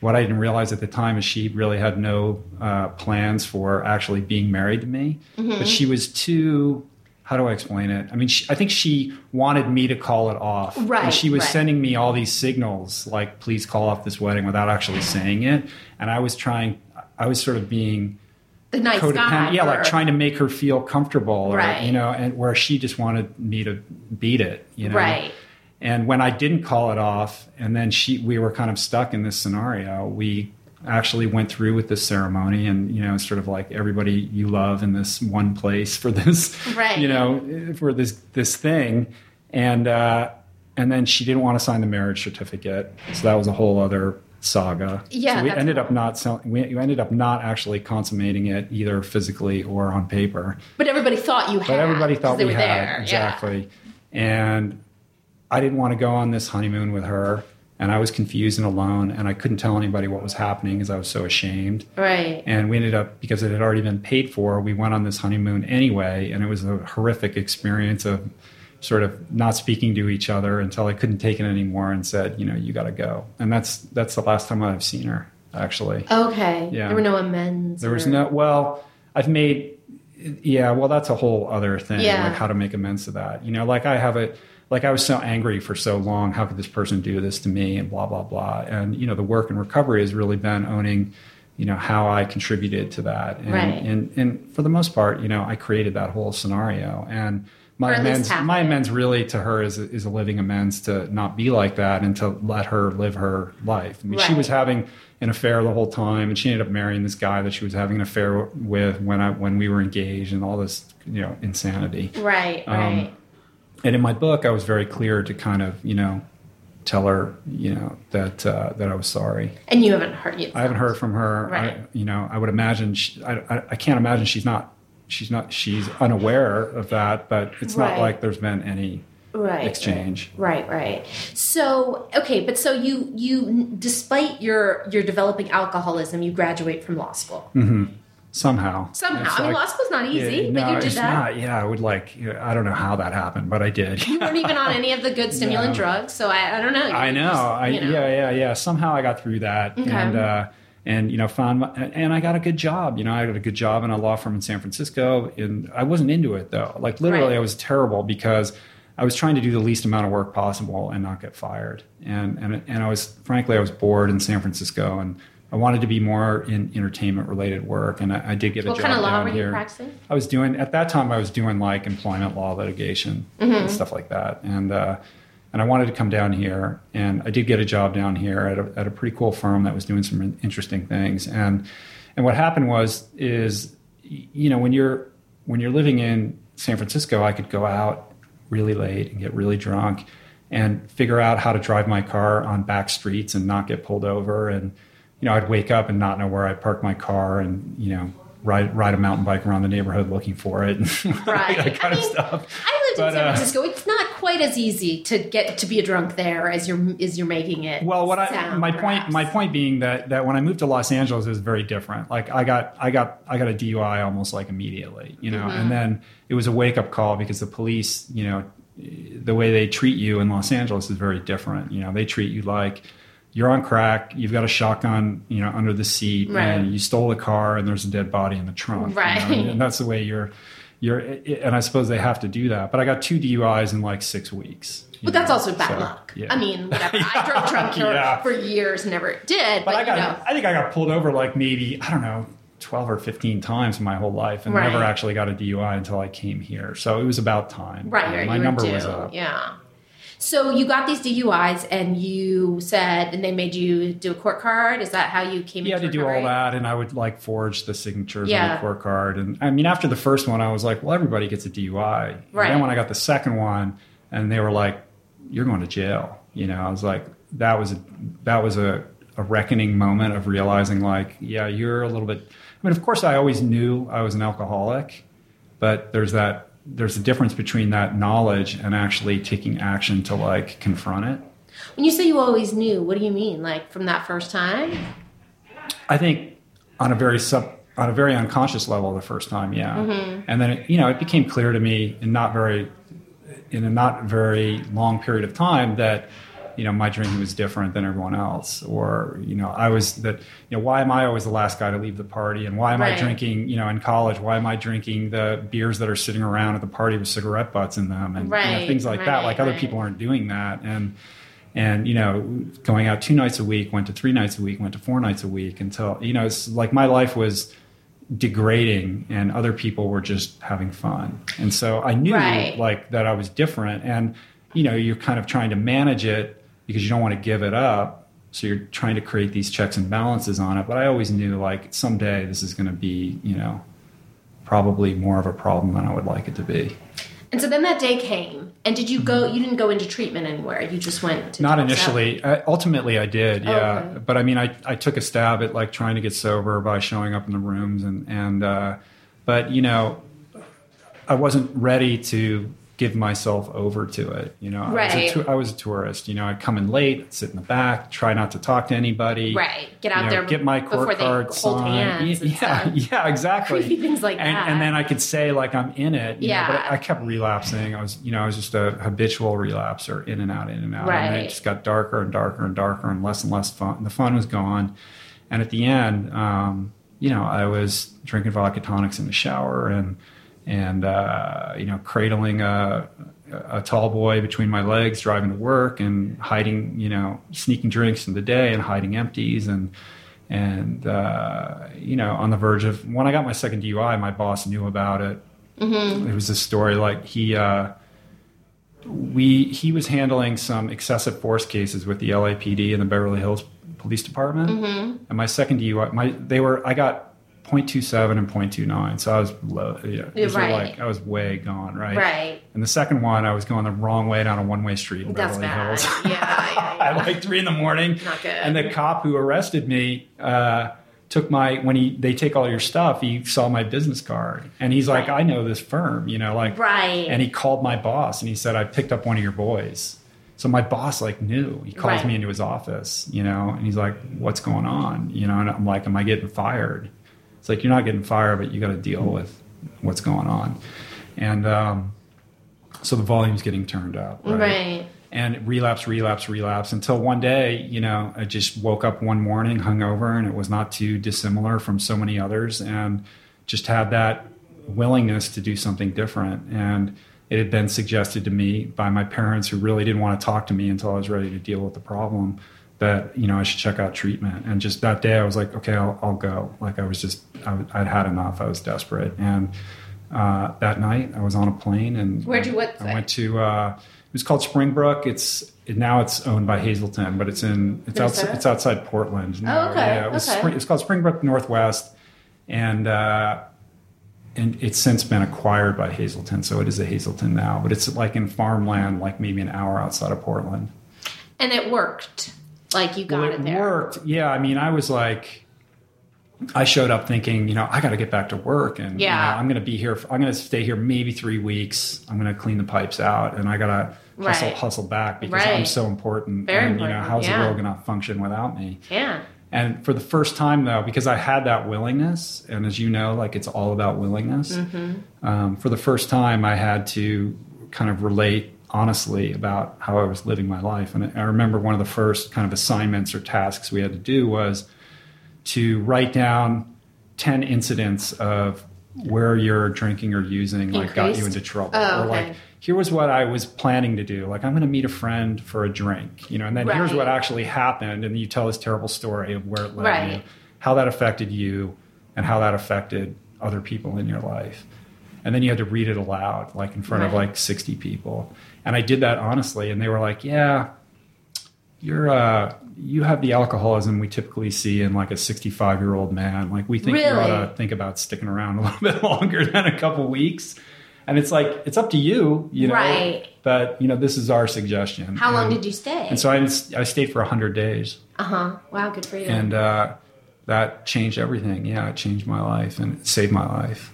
What I didn't realize at the time is she really had no uh, plans for actually being married to me, mm-hmm. but she was too how do I explain it? I mean, she, I think she wanted me to call it off. Right. And she was right. sending me all these signals, like, please call off this wedding without actually saying it. And I was trying, I was sort of being the nice guy. Yeah, like trying to make her feel comfortable. Or, right. You know, and where she just wanted me to beat it, you know? Right. And when I didn't call it off, and then she, we were kind of stuck in this scenario, we actually went through with this ceremony and you know sort of like everybody you love in this one place for this right. you know for this this thing. And uh and then she didn't want to sign the marriage certificate. So that was a whole other saga. Yeah so we ended up not selling we ended up not actually consummating it either physically or on paper. But everybody thought you had but everybody thought we had there. exactly. Yeah. and i didn't want to go on this honeymoon with her and I was confused and alone, and I couldn't tell anybody what was happening because I was so ashamed. Right. And we ended up because it had already been paid for. We went on this honeymoon anyway, and it was a horrific experience of sort of not speaking to each other until I couldn't take it anymore and said, you know, you got to go. And that's that's the last time I've seen her actually. Okay. Yeah. There were no amends. There or... was no. Well, I've made. Yeah. Well, that's a whole other thing. Yeah. Like how to make amends to that. You know, like I have a like I was so angry for so long. How could this person do this to me? And blah blah blah. And you know, the work in recovery has really been owning, you know, how I contributed to that. And, right. and and for the most part, you know, I created that whole scenario. And my amends, my amends really to her is is a living amends to not be like that and to let her live her life. I mean, right. she was having an affair the whole time, and she ended up marrying this guy that she was having an affair with when I when we were engaged, and all this you know insanity. Right. Um, right and in my book, I was very clear to kind of, you know, tell her, you know, that uh, that I was sorry. And you haven't heard yet. I haven't heard from her. Right. I, you know, I would imagine. She, I, I, I can't imagine she's not. She's not. She's unaware of that. But it's right. not like there's been any right, exchange. Right. Right. So okay, but so you you despite your your developing alcoholism, you graduate from law school. Mm-hmm somehow. Somehow. It's I mean, like, law school's not easy, yeah, no, but you did that. Not, yeah, I would like, I don't know how that happened, but I did. you weren't even on any of the good stimulant no. drugs, so I, I don't know. You I know. Just, I, know. Yeah, yeah, yeah. Somehow I got through that. Okay. And, uh, and you know found my, and I got a good job. You know, I got a good job in a law firm in San Francisco, and I wasn't into it though. Like literally, right. I was terrible because I was trying to do the least amount of work possible and not get fired. And and and I was frankly I was bored in San Francisco and I wanted to be more in entertainment related work, and I, I did get what a job What kind of law were here. You practicing? I was doing at that time. I was doing like employment law litigation mm-hmm. and stuff like that, and uh, and I wanted to come down here, and I did get a job down here at a, at a pretty cool firm that was doing some interesting things, and and what happened was is you know when you're when you're living in San Francisco, I could go out really late and get really drunk and figure out how to drive my car on back streets and not get pulled over and you know, I'd wake up and not know where I parked my car and, you know, ride ride a mountain bike around the neighborhood looking for it. right. that kind I mean, of stuff. I lived but, in San uh, Francisco. Uh, it's not quite as easy to get to be a drunk there as you're as you're making it. Well, what sound, I my perhaps. point my point being that that when I moved to Los Angeles it was very different. Like I got I got I got a DUI almost like immediately, you know, mm-hmm. and then it was a wake up call because the police, you know, the way they treat you in Los Angeles is very different. You know, they treat you like you're on crack, you've got a shotgun, you know, under the seat, right. and you stole a car, and there's a dead body in the trunk, right? You know? And that's the way you're, you're, and I suppose they have to do that. But I got two DUIs in like six weeks. But know? that's also bad so, luck. Yeah. I mean, whatever. yeah. I drove drunk yeah. for years, never did. But, but I got, you know. I think I got pulled over like maybe I don't know 12 or 15 times in my whole life and right. never actually got a DUI until I came here. So it was about time. Right. Uh, my number was up. Yeah. So you got these DUIs, and you said, and they made you do a court card. Is that how you came? Yeah, to do all that, and I would like forge the signatures yeah. on the court card. And I mean, after the first one, I was like, well, everybody gets a DUI. And right. then when I got the second one, and they were like, you're going to jail. You know, I was like, that was a, that was a, a reckoning moment of realizing, like, yeah, you're a little bit. I mean, of course, I always knew I was an alcoholic, but there's that there's a difference between that knowledge and actually taking action to like confront it. When you say you always knew, what do you mean? Like from that first time? I think on a very sub on a very unconscious level the first time, yeah. Mm-hmm. And then it, you know it became clear to me in not very in a not very long period of time that you know my drinking was different than everyone else. Or you know i was that you know why am i always the last guy to leave the party? And why am right. i drinking you know in college why am i drinking the beers that are sitting around at the party with cigarette butts in them? And right. you know, things like right. that like other people aren't doing that. And and you know going out two nights a week went to three nights a week went to four nights a week until you know it's like my life was degrading and other people were just having fun. And so i knew like that i was different. And you know you're kind of trying to manage it because you don't want to give it up. So you're trying to create these checks and balances on it. But I always knew like someday this is going to be, you know, probably more of a problem than I would like it to be. And so then that day came, and did you go? You didn't go into treatment anywhere. You just went. to Not initially. I, ultimately, I did. Yeah, okay. but I mean, I, I took a stab at like trying to get sober by showing up in the rooms, and and uh, but you know, I wasn't ready to give myself over to it. You know, right. I, was a, I was a tourist. You know, I'd come in late, sit in the back, try not to talk to anybody. Right. Get out you know, there. Get my court card signed. Yeah, yeah, exactly. Creepy things like and, that. And then I could say like I'm in it. yeah. Know, but I kept relapsing. I was, you know, I was just a habitual relapser, in and out, in and out. Right. And it just got darker and darker and darker and less and less fun. The fun was gone. And at the end, um, you know, I was drinking vodka tonics in the shower and and uh, you know, cradling a, a tall boy between my legs, driving to work, and hiding, you know, sneaking drinks in the day and hiding empties, and and uh, you know, on the verge of when I got my second DUI, my boss knew about it. Mm-hmm. It was a story like he. Uh, we he was handling some excessive force cases with the LAPD and the Beverly Hills Police Department, mm-hmm. and my second DUI, my they were I got 0.27 and 0.29. So I was low. Yeah, right. like I was way gone. Right. Right. And the second one, I was going the wrong way down a one way street in That's Beverly bad. Hills. yeah, yeah, yeah. At like three in the morning. Not good. And the cop who arrested me uh, took my when he they take all your stuff. He saw my business card and he's like, Right. I know this firm. You know, like Right. And he called my boss and he said, I picked up one of your boys. So my boss like knew. He calls Right. me into his office, you know, and he's like, "What's going on?" You know, and I'm like, "Am I getting fired?" It's like you're not getting fired, but you got to deal with what's going on, and um, so the volume's getting turned up, right? Right. And relapse, relapse, relapse until one day, you know, I just woke up one morning hungover, and it was not too dissimilar from so many others, and just had that willingness to do something different. And it had been suggested to me by my parents, who really didn't want to talk to me until I was ready to deal with the problem, that you know I should check out treatment. And just that day, I was like, okay, I'll, I'll go. Like I was just, I, would had enough. I was desperate. And uh, that night, I was on a plane, and Where'd you what- I went to. Uh, it was called Springbrook. It's now it's owned by Hazelden, but it's in it's outside it's outside Portland. Oh, okay, Yeah, it was okay. Spring, it's called Springbrook Northwest, and uh, and it's since been acquired by Hazelden, so it is a Hazelden now. But it's like in farmland, like maybe an hour outside of Portland. And it worked. Like you got Well, it there. worked. Yeah, I mean, I was like, I showed up thinking, you know, I got to get back to work, and you Yeah. know, I'm going to be here. I'm going to stay here maybe three weeks. I'm going to clean the pipes out, and I got to hustle, Right. hustle back because I'm so important. Very and you know, important, how's yeah. the world going to function without me? Yeah. And for the first time, though, because I had that willingness, and as you know, like it's all about willingness. Mm-hmm. Um, for the first time, I had to kind of relate honestly about how I was living my life. And I remember one of the first kind of assignments or tasks we had to do was to write down 10 incidents of where your drinking or using like got you into trouble. Oh, or like okay. here was what i was planning to do. Like i'm going to meet a friend for a drink you know and then here's what actually happened and you tell this terrible story of where it led Right. you how that affected you and how that affected other people in your life. And then you had to read it aloud like in front of like 60 people and i did that honestly and they were like yeah you're uh you have the alcoholism we typically see in like a 65 year old man like we think you ought to think about sticking around a little bit longer than a couple weeks and it's like it's up to you you know Right. but you know this is our suggestion How long did you stay? and so i, I stayed for 100 days uh huh. Wow, good for you. and uh that changed everything yeah it changed my life and it saved my life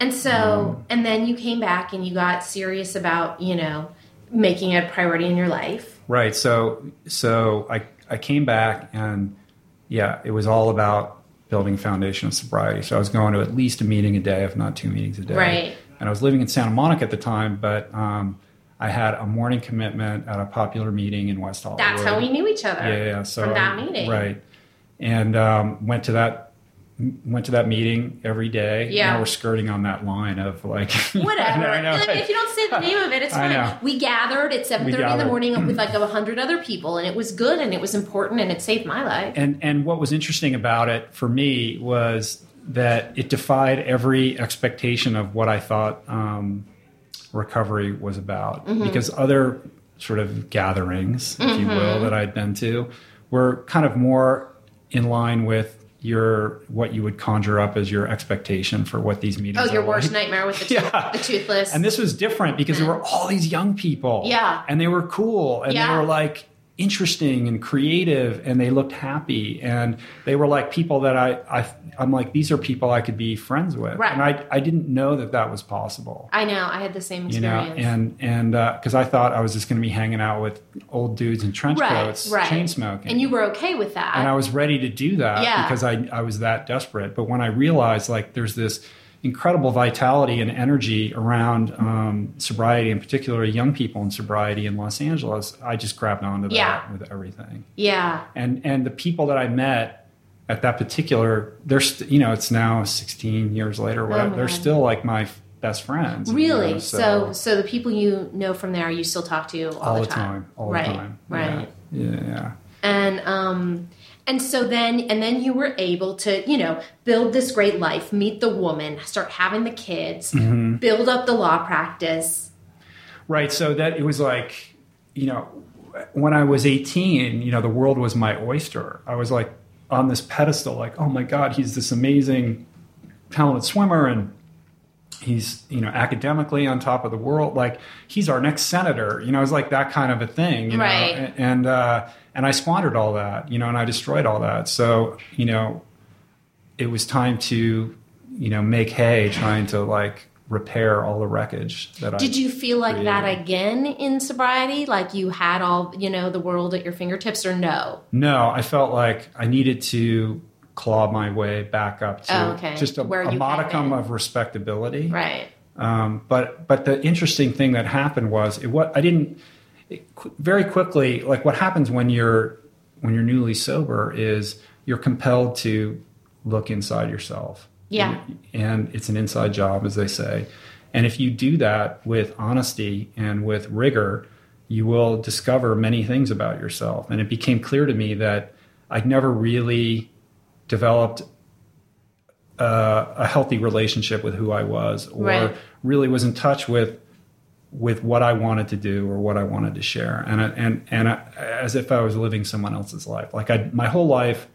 And so, Um, and then you came back and you got serious about, you know, making it a priority in your life. Right. So so I I came back and yeah, it was all about building foundation of sobriety. So I was going to at least a meeting a day, if not two meetings a day. Right. And I was living in Santa Monica at the time, but um, I had a morning commitment at a popular meeting in West Hollywood. That's how we knew each other. Yeah, yeah. So from that I- meeting. right? And um, went to that went to that meeting every day. Yeah. Now we're skirting on that line of like Whatever. I know, I mean, right? if you don't say the name of it, it's I fine. know. We gathered at seven thirty in the morning with like a hundred other people, and it was good and it was important and it saved my life. And and what was interesting about it for me was that it defied every expectation of what I thought um, recovery was about. Mm-hmm. Because other sort of gatherings, if you Mm-hmm. will, that I'd been to, were kind of more in line with your what you would conjure up as your expectation for what these meetings. Oh, your worst like. nightmare with the, Yeah. the toothless. And this was different because there were mm-hmm. all these young people. Yeah. And they were cool and Yeah. they were like interesting and creative and they looked happy and they were like people that I, I I'm like these are people I could be friends with. Right. And I I didn't know that that was possible. I know. I had the same experience You know, and and uh, because I thought I was just going to be hanging out with old dudes in trench right, coats, right. chain smoking, and you were okay with that. and I was ready to do that Yeah. because I, I was that desperate. But when I realized like there's this incredible vitality and energy around um, sobriety, and particularly young people in sobriety in Los Angeles, I just grabbed onto that Yeah. with everything. yeah. And and the people that I met at that particular, they're st- you know it's now 16 years later. Whatever, Oh they're God. still like my best friends. Really? You know, so, so, so the people you know from there, you still talk to all, all the time. time. All right. the time. Right. Yeah. yeah. And um, and so then and then you were able to you know build this great life, meet the woman, start having the kids, mm-hmm. build up the law practice. Right. So that it was like you know when I was 18, you know, the world was my oyster. I was like on this pedestal, like, oh my God, he's this amazing, talented swimmer, and he's, you know, academically on top of the world. Like, he's our next senator. You know, it's like that kind of a thing. You right. Know? And uh, and I squandered all that, you know, and I destroyed all that. So, you know, it was time to, you know, make hay, trying to like repair all the wreckage that I Did you feel like created. that again in sobriety? Like you had all, you know, the world at your fingertips or no? No, I felt like I needed to claw my way back up to oh, okay. just a, a modicum of respectability. Right. Um, but but the interesting thing that happened was it what I didn't it, very quickly like what happens when you're when you're newly sober is you're compelled to look inside yourself yeah. And it's an inside job, as they say. And if you do that with honesty and with rigor, you will discover many things about yourself. And it became clear to me that I'd never really developed uh, a healthy relationship with who I was, or right. really was in touch with with what I wanted to do or what I wanted to share, and and and I, as if I was living someone else's life. Like I, my whole life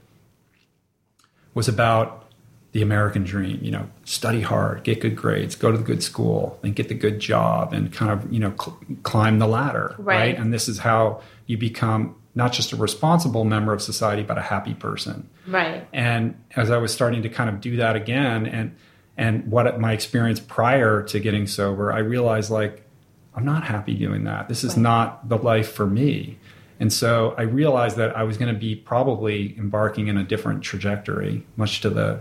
was about the American dream. You know, study hard, get good grades, go to the good school, and get the good job, and kind of you know cl- climb the ladder, right. right? And this is how you become not just a responsible member of society, but a happy person, right? And as I was starting to kind of do that again, and and what my experience prior to getting sober, I realized like I'm not happy doing that. This is right. not the life for me. And so I realized that I was going to be probably embarking in a different trajectory, much to the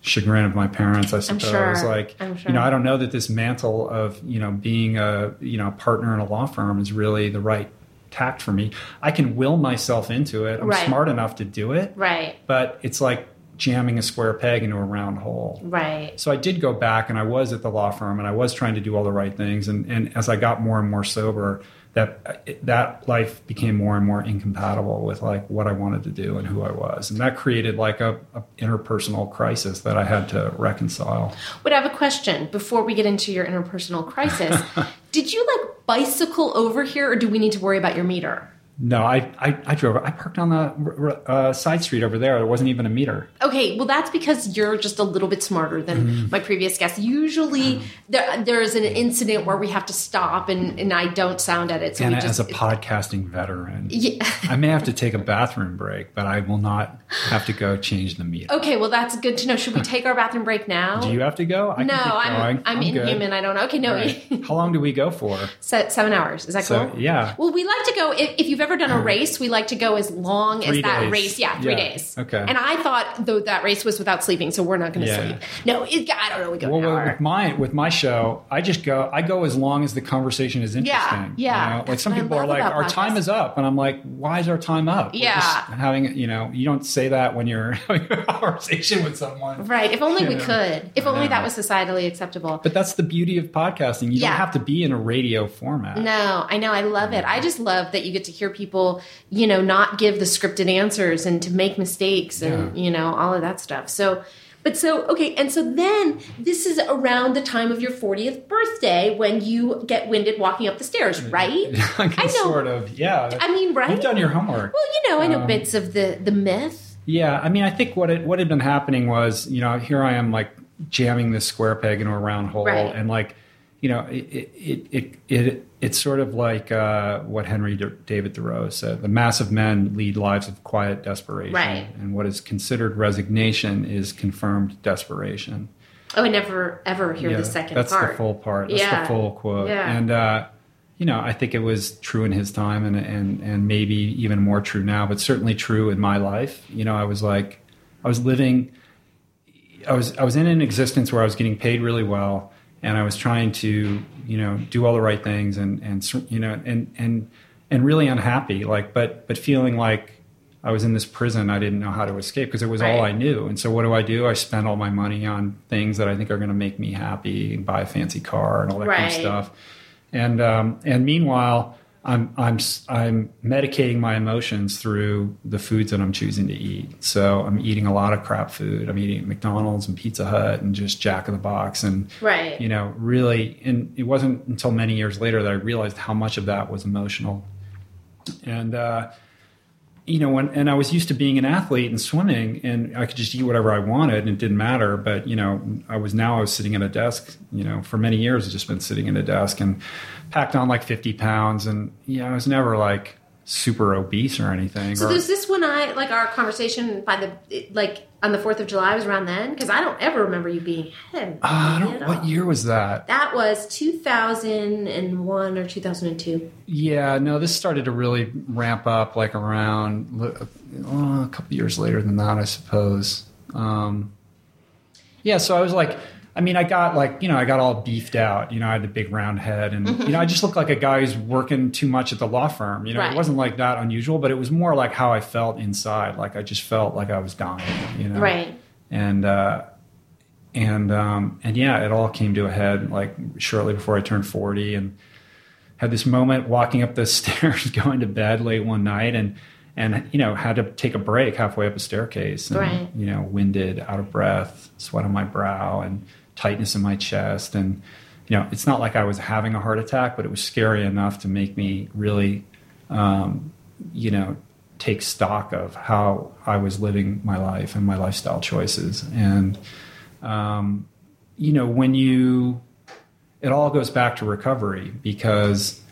chagrin of my parents, I suppose. i Sure. Like, sure. you know, I don't know that this mantle of, you know, being a, you know, partner in a law firm is really the right tact for me. I can will myself into it. I'm right. smart enough to do it. Right. But it's like jamming a square peg into a round hole. Right. So I did go back and I was at the law firm and I was trying to do all the right things. And, and as I got more and more sober, that that life became more and more incompatible with like what I wanted to do and who I was, and that created like a, a interpersonal crisis that I had to reconcile. But I have a question before we get into your interpersonal crisis. Did you like bicycle over here, or do we need to worry about your meter? No, I, I, I drove. I parked on the uh, side street over there. There wasn't even a meter. Okay, well that's because you're just a little bit smarter than mm. my previous guest. Usually, mm. there there is an incident where we have to stop, and, and I don't sound at it. So and just, as a podcasting veteran, yeah. I may have to take a bathroom break, but I will not have to go change the meter. Okay, well that's good to know. Should we take our bathroom break now? Do you have to go? I no, I'm I'm, I'm inhuman. Good. I don't know. Okay, no. Right. How long do we go for? seven hours. Is that so, cool? Yeah. Well, we like to go if, if you've ever done a race, we like to go as long three as that days. race. Yeah, three yeah. days. Okay. And I thought though that race was without sleeping, so we're not going to yeah. sleep. No, it, I don't know. We go well, with my with my show, I just go. I go as long as the conversation is interesting. Yeah, yeah. You know? Like some people are like, "Our podcasts. time is up," and I'm like, "Why is our time up?" Yeah. having you know, you don't say that when you're having a conversation with someone. Right. If only we know? could. If only that was societally acceptable. But that's the beauty of podcasting. You yeah. don't have to be in a radio format. No, I know. I love it. I just love that you get to hear people, you know, not give the scripted answers and to make mistakes and, yeah. you know, all of that stuff. So, but so, okay, and so then this is around the time of your 40th birthday when you get winded walking up the stairs, right? I know. Sort of, yeah. I mean, right? You've done your homework. Well, you know, I know um, bits of the, the myth. Yeah, I mean, I think what it, what had been happening was, you know, here I am like jamming this square peg into a round hole right. and like, you know, it, it, it, it it's sort of like uh, what Henry D- David Thoreau said: the mass of men lead lives of quiet desperation, right. and what is considered resignation is confirmed desperation. Oh, I never ever hear yeah, the second that's part. That's the full part. That's yeah. the full quote. Yeah. And uh, you know, I think it was true in his time, and and and maybe even more true now, but certainly true in my life. You know, I was like, I was living. I was I was in an existence where I was getting paid really well and I was trying to you know do all the right things and and you know and and and really unhappy like but but feeling like I was in this prison. I didn't know how to escape because it was Right. all I knew. And so what do I do? I spend all my money on things that I think are going to make me happy, and buy a fancy car and all that kind of stuff. And um, and meanwhile, I'm I'm I'm medicating my emotions through the foods that I'm choosing to eat. So I'm eating a lot of crap food. I'm eating at McDonald's and Pizza Hut and just Jack in the Box and Right. you know really. And it wasn't until many years later that I realized how much of that was emotional. And uh, you know, when and I was used to being an athlete and swimming, and I could just eat whatever I wanted, and it didn't matter. But you know, I was now I was sitting at a desk. You know, for many years, I've just been sitting at a desk and packed on like fifty pounds, and you know, I was never like super obese or anything. So or, there's this when I like our conversation by the like on the Fourth of July was around then because I don't ever remember you being heavy. Uh, I don't. What all. year was that? That was 2001 or 2002. Yeah, no, this started to really ramp up like around uh, a couple years later than that, I suppose. Um, yeah, so I was like, I mean, I got like, you know, I got all beefed out. You know, I had the big round head, and you know, I just looked like a guy who's working too much at the law firm. You know, Right. it wasn't like that unusual, but it was more like how I felt inside. Like I just felt like I was dying. You know, Right. and uh, and um, and yeah, it all came to a head like shortly before I turned forty, and had this moment walking up the stairs, going to bed late one night, and and you know had to take a break halfway up a staircase, and Right. you know winded, out of breath, sweat on my brow, and tightness in my chest, and you know it's not like I was having a heart attack, but it was scary enough to make me really, um, you know, take stock of how I was living my life and my lifestyle choices, and um, you know when you it all goes back to recovery because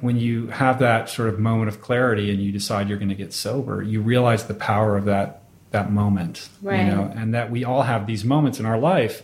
when you have that sort of moment of clarity and you decide you're going to get sober, you realize the power of that that moment, Right. you know, and that we all have these moments in our life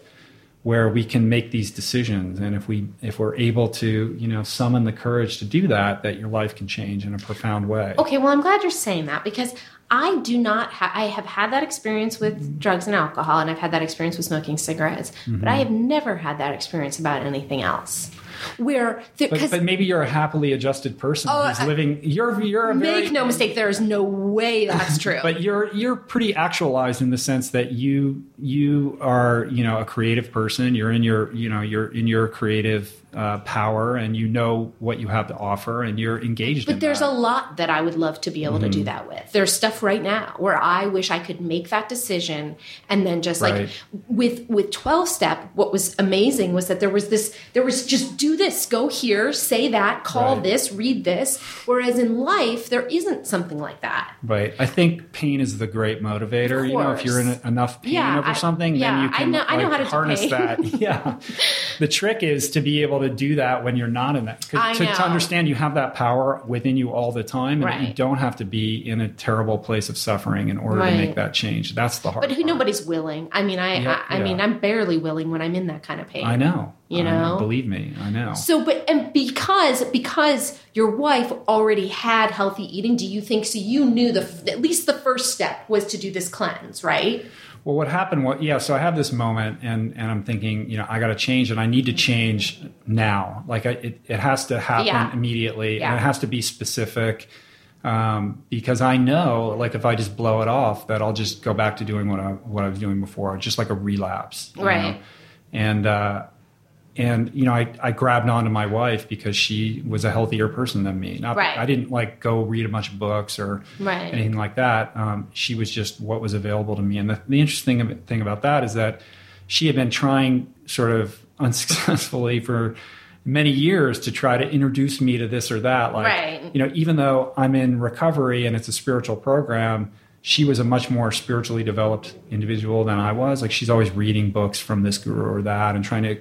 where we can make these decisions and if we if we're able to, you know, summon the courage to do that that your life can change in a profound way. Okay, well, I'm glad you're saying that because I do not. Ha- I have had that experience with mm-hmm. drugs and alcohol, and I've had that experience with smoking cigarettes, but mm-hmm. I have never had that experience about anything else. Where But, but maybe you're a happily adjusted person Oh, who's living you're you're a very make no mistake, there is no way that's true. but you're you're pretty actualized in the sense that you you are you know a creative person you're in your you know you're in your creative uh, power and you know what you have to offer and you're engaged But there's that. Mm-hmm. a lot that I would love to be able to do that with. There's stuff right now where I wish I could make that decision and then just like with with 12 step what was amazing was that there was this there was just do this, go here, say that, call Right. this, read this, whereas in life there isn't something like that. right i think pain is the great motivator you know if you're in enough pain Yeah, over I- something yeah, then you I can know- I know like, how to harness that yeah the trick is to be able to do that when you're not in that. To, to understand you have that power within you all the time and that you don't have to be in a terrible place of suffering in order to make that change that's the hard But who part. nobody's willing. I mean, I Yeah, I, I mean. I'm barely willing when I'm in that kind of pain. I know. You I know? believe me, I know. So, but and because because your wife already had healthy eating, do you think so? You knew the at least the first step was to do this cleanse, right? Well, what happened? What? Yeah. So I have this moment, and and I'm thinking, you know, I got to change, and I need to change now. Like I, it, it has to happen Yeah. immediately, Yeah. and it has to be specific. Um, because I know, like, if I just blow it off, that I'll just go back to doing what I what I was doing before, just like a relapse, Right. know? And uh, and you know, I I grabbed onto my wife because she was a healthier person than me. Not, Right. I didn't like go read a bunch of books or Right. anything like that. Um, she was just what was available to me. And the, the interesting thing about that is that she had been trying sort of unsuccessfully for many years to try to introduce me to this or that. Like, Right. you know, even though I'm in recovery and it's a spiritual program, she was a much more spiritually developed individual than I was. Like she's always reading books from this guru or that and trying to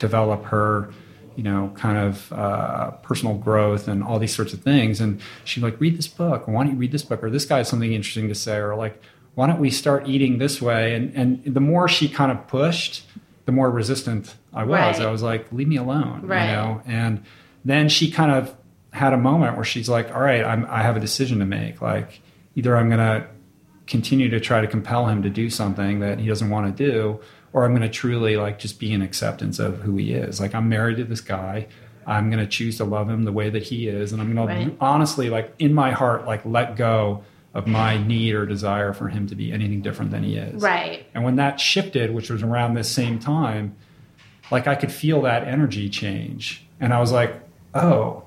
develop her you know kind of uh, personal growth and all these sorts of things. And she'd like read this book. Why don't you read this book? Or this guy has something interesting to say. Or like why don't we start eating this way? And and the more she kind of pushed the more resistant i was. Right. i was like leave me alone Right. you know? And then she kind of had a moment where she's like all right I'm, i have a decision to make. Like either i'm going to continue to try to compel him to do something that he doesn't want to do or i'm going to truly like just be in acceptance of who he is like i'm married to this guy i'm going to choose to love him the way that he is and i'm going Right. to honestly like in my heart like let go of my need or desire for him to be anything different than he is. Right. And when that shifted, which was around this same time, like I could feel that energy change. And I was like, oh,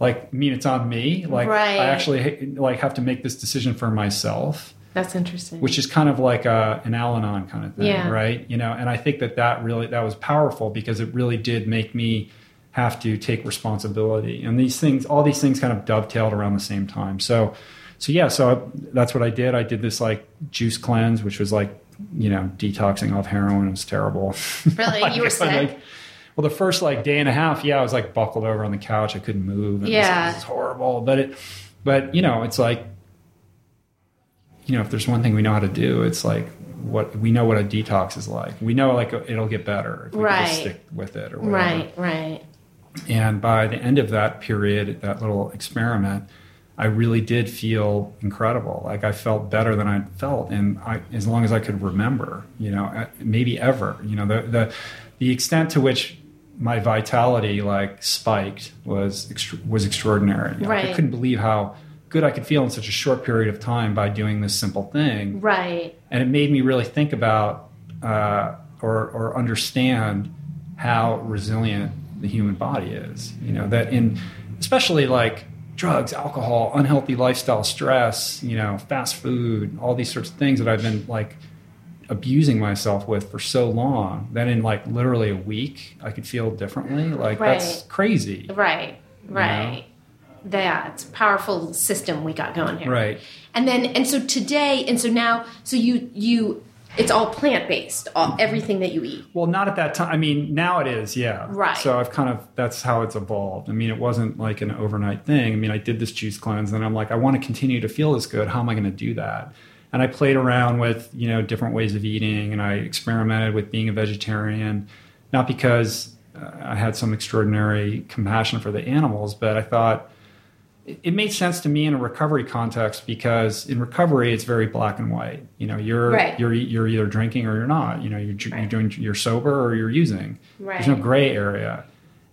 like I mean it's on me. Like right. I actually like have to make this decision for myself. That's interesting. Which is kind of like a, an Al-Anon kind of thing, yeah. right? You know, and I think that that really that was powerful because it really did make me have to take responsibility. And these things, all these things, kind of dovetailed around the same time. So so yeah, so I, that's what I did. I did this like juice cleanse, which was like you know detoxing off heroin. It was terrible. Really, like, you were sick. Like, well, the first like day and a half, yeah, I was like buckled over on the couch. I couldn't move. yeah, it was, horrible. But it, but you know, it's like, you know, if there's one thing we know how to do, it's like what we know what a detox is like. We know like it'll get better if we right. just stick with it or whatever. Right, right. And by the end of that period, that little experiment, I really did feel incredible. Like I felt better than I'd felt, and I, as long as I could remember, you know, maybe ever, you know, the the the extent to which my vitality like spiked was was extraordinary. Right. I couldn't believe how good I could feel in such a short period of time by doing this simple thing. Right. And it made me really think about uh, or or understand how resilient the human body is. You know that in especially like drugs, alcohol, unhealthy lifestyle, stress, you know, fast food, all these sorts of things that I've been like abusing myself with for so long that in like literally a week I could feel differently. Like right. that's crazy. Right. Right. You know? That's a powerful system we got going here. Right. And then and so today and so now so you you it's all plant based, all, everything that you eat. Well, not at that time. I mean, now it is, yeah. Right. So I've kind of that's how it's evolved. I mean, it wasn't like an overnight thing. I mean, I did this juice cleanse, and I'm like, I want to continue to feel as good. How am I going to do that? And I played around with you know different ways of eating, and I experimented with being a vegetarian, not because uh, I had some extraordinary compassion for the animals, but I thought it made sense to me in a recovery context because in recovery it's very black and white. You know, you're right. you're you're either drinking or you're not. You know, you're, right. you're doing you're sober or you're using. Right. There's no gray area.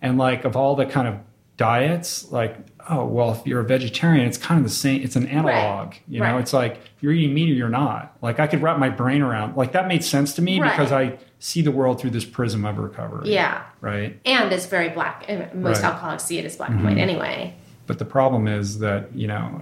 And like of all the kind of diets, like oh well, if you're a vegetarian, it's kind of the same. It's an analog. Right. You know, it's like you're eating meat or you're not. Like I could wrap my brain around. Like that made sense to me because I see the world through this prism of recovery. Yeah. Right. And it's very black. Most alcoholics see it as black and mm-hmm. white anyway. But the problem is that you know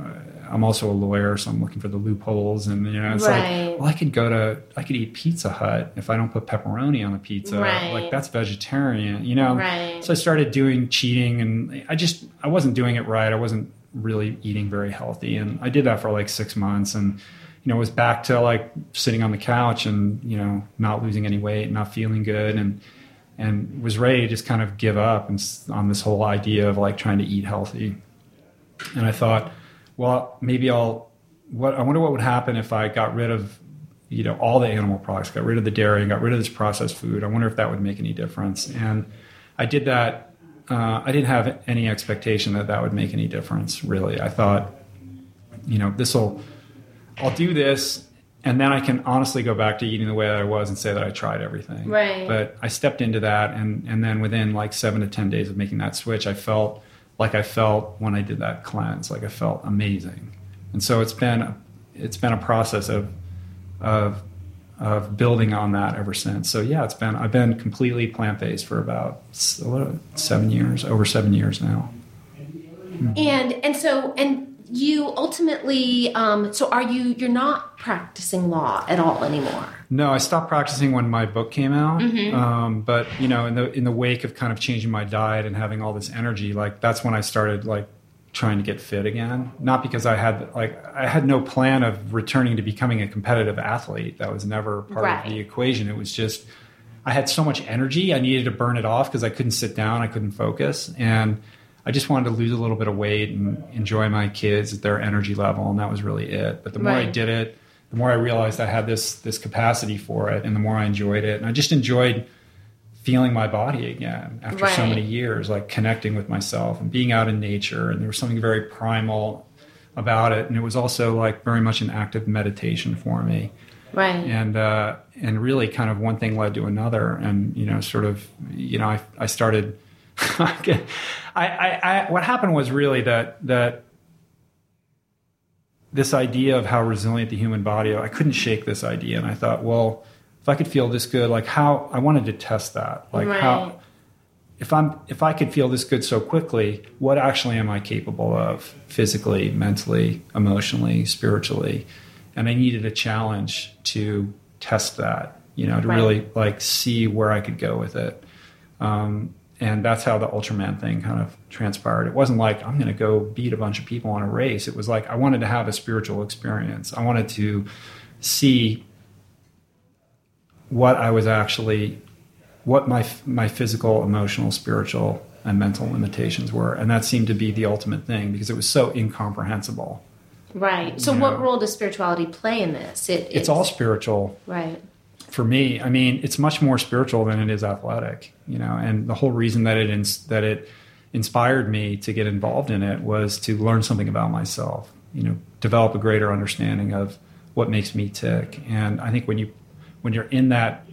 I'm also a lawyer, so I'm looking for the loopholes, and you know it's right. like, well, I could go to I could eat Pizza Hut if I don't put pepperoni on the pizza. Right. Like that's vegetarian, you know. Right. So I started doing cheating, and I just I wasn't doing it right. I wasn't really eating very healthy, and I did that for like six months, and you know was back to like sitting on the couch and you know not losing any weight, not feeling good, and and was ready to just kind of give up and on this whole idea of like trying to eat healthy and I thought, well, maybe I'll. What I wonder what would happen if I got rid of, you know, all the animal products, got rid of the dairy, and got rid of this processed food. I wonder if that would make any difference. And I did that. Uh, I didn't have any expectation that that would make any difference. Really, I thought, you know, this will. I'll do this, and then I can honestly go back to eating the way that I was and say that I tried everything. Right. But I stepped into that, and and then within like seven to ten days of making that switch, I felt like I felt when I did that cleanse. Like I felt amazing, and so it's been it's been a process of of of building on that ever since. So yeah, it's been I've been completely plant based for about seven years, over seven years now. And and so and you ultimately um, so are you you're not practicing law at all anymore? No i stopped practicing when my book came out. Mm-hmm. um, but you know in the in the wake of kind of changing my diet and having all this energy like that's when i started like trying to get fit again. Not because i had like i had no plan of returning to becoming a competitive athlete. That was never part right. of the equation. It was just i had so much energy i needed to burn it off because i couldn't sit down i couldn't focus. And I just wanted to lose a little bit of weight and enjoy my kids at their energy level, and that was really it. But the more right. I did it, the more I realized I had this this capacity for it, and the more I enjoyed it, and I just enjoyed feeling my body again after right. so many years, like connecting with myself and being out in nature, and there was something very primal about it, and it was also like very much an active meditation for me. Right. And uh, and really, kind of one thing led to another, and you know, sort of, you know, I I started I, I, I, what happened was really that that this idea of how resilient the human body, I couldn't shake this idea. And I thought, well, if I could feel this good, like how I wanted to test that. Like right. how if I'm if I could feel this good so quickly, what actually am I capable of physically, mentally, emotionally, spiritually? And I needed a challenge to test that, you know, to right. really like see where I could go with it. Um, and that's how the Ultraman thing kind of transpired. It wasn't like I'm going to go beat a bunch of people on a race. It was like I wanted to have a spiritual experience. I wanted to see what I was actually, what my my physical, emotional, spiritual, and mental limitations were, and that seemed to be the ultimate thing because it was so incomprehensible. Right. So, you what know? role does spirituality play in this? It, it's, it's all spiritual. Right for me, I mean, it's much more spiritual than it is athletic, you know. And the whole reason that it ins- that it inspired me to get involved in it was to learn something about myself, you know, develop a greater understanding of what makes me tick. And I think when you when you're in that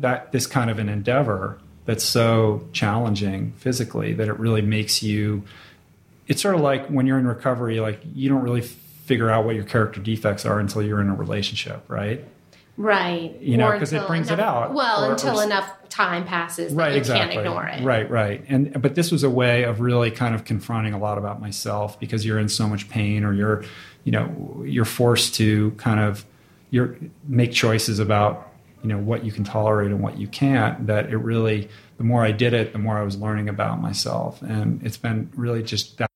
that this kind of an endeavor that's so challenging physically that it really makes you it's sort of like when you're in recovery like you don't really figure out what your character defects are until you're in a relationship, right? Right. You know, because it brings enough, it out. Well, or, until or, enough time passes right, you exactly. can't ignore it. Right, right. And but this was a way of really kind of confronting a lot about myself because you're in so much pain or you're, you know, you're forced to kind of you're make choices about, you know, what you can tolerate and what you can't that it really the more I did it, the more I was learning about myself. And it's been really just that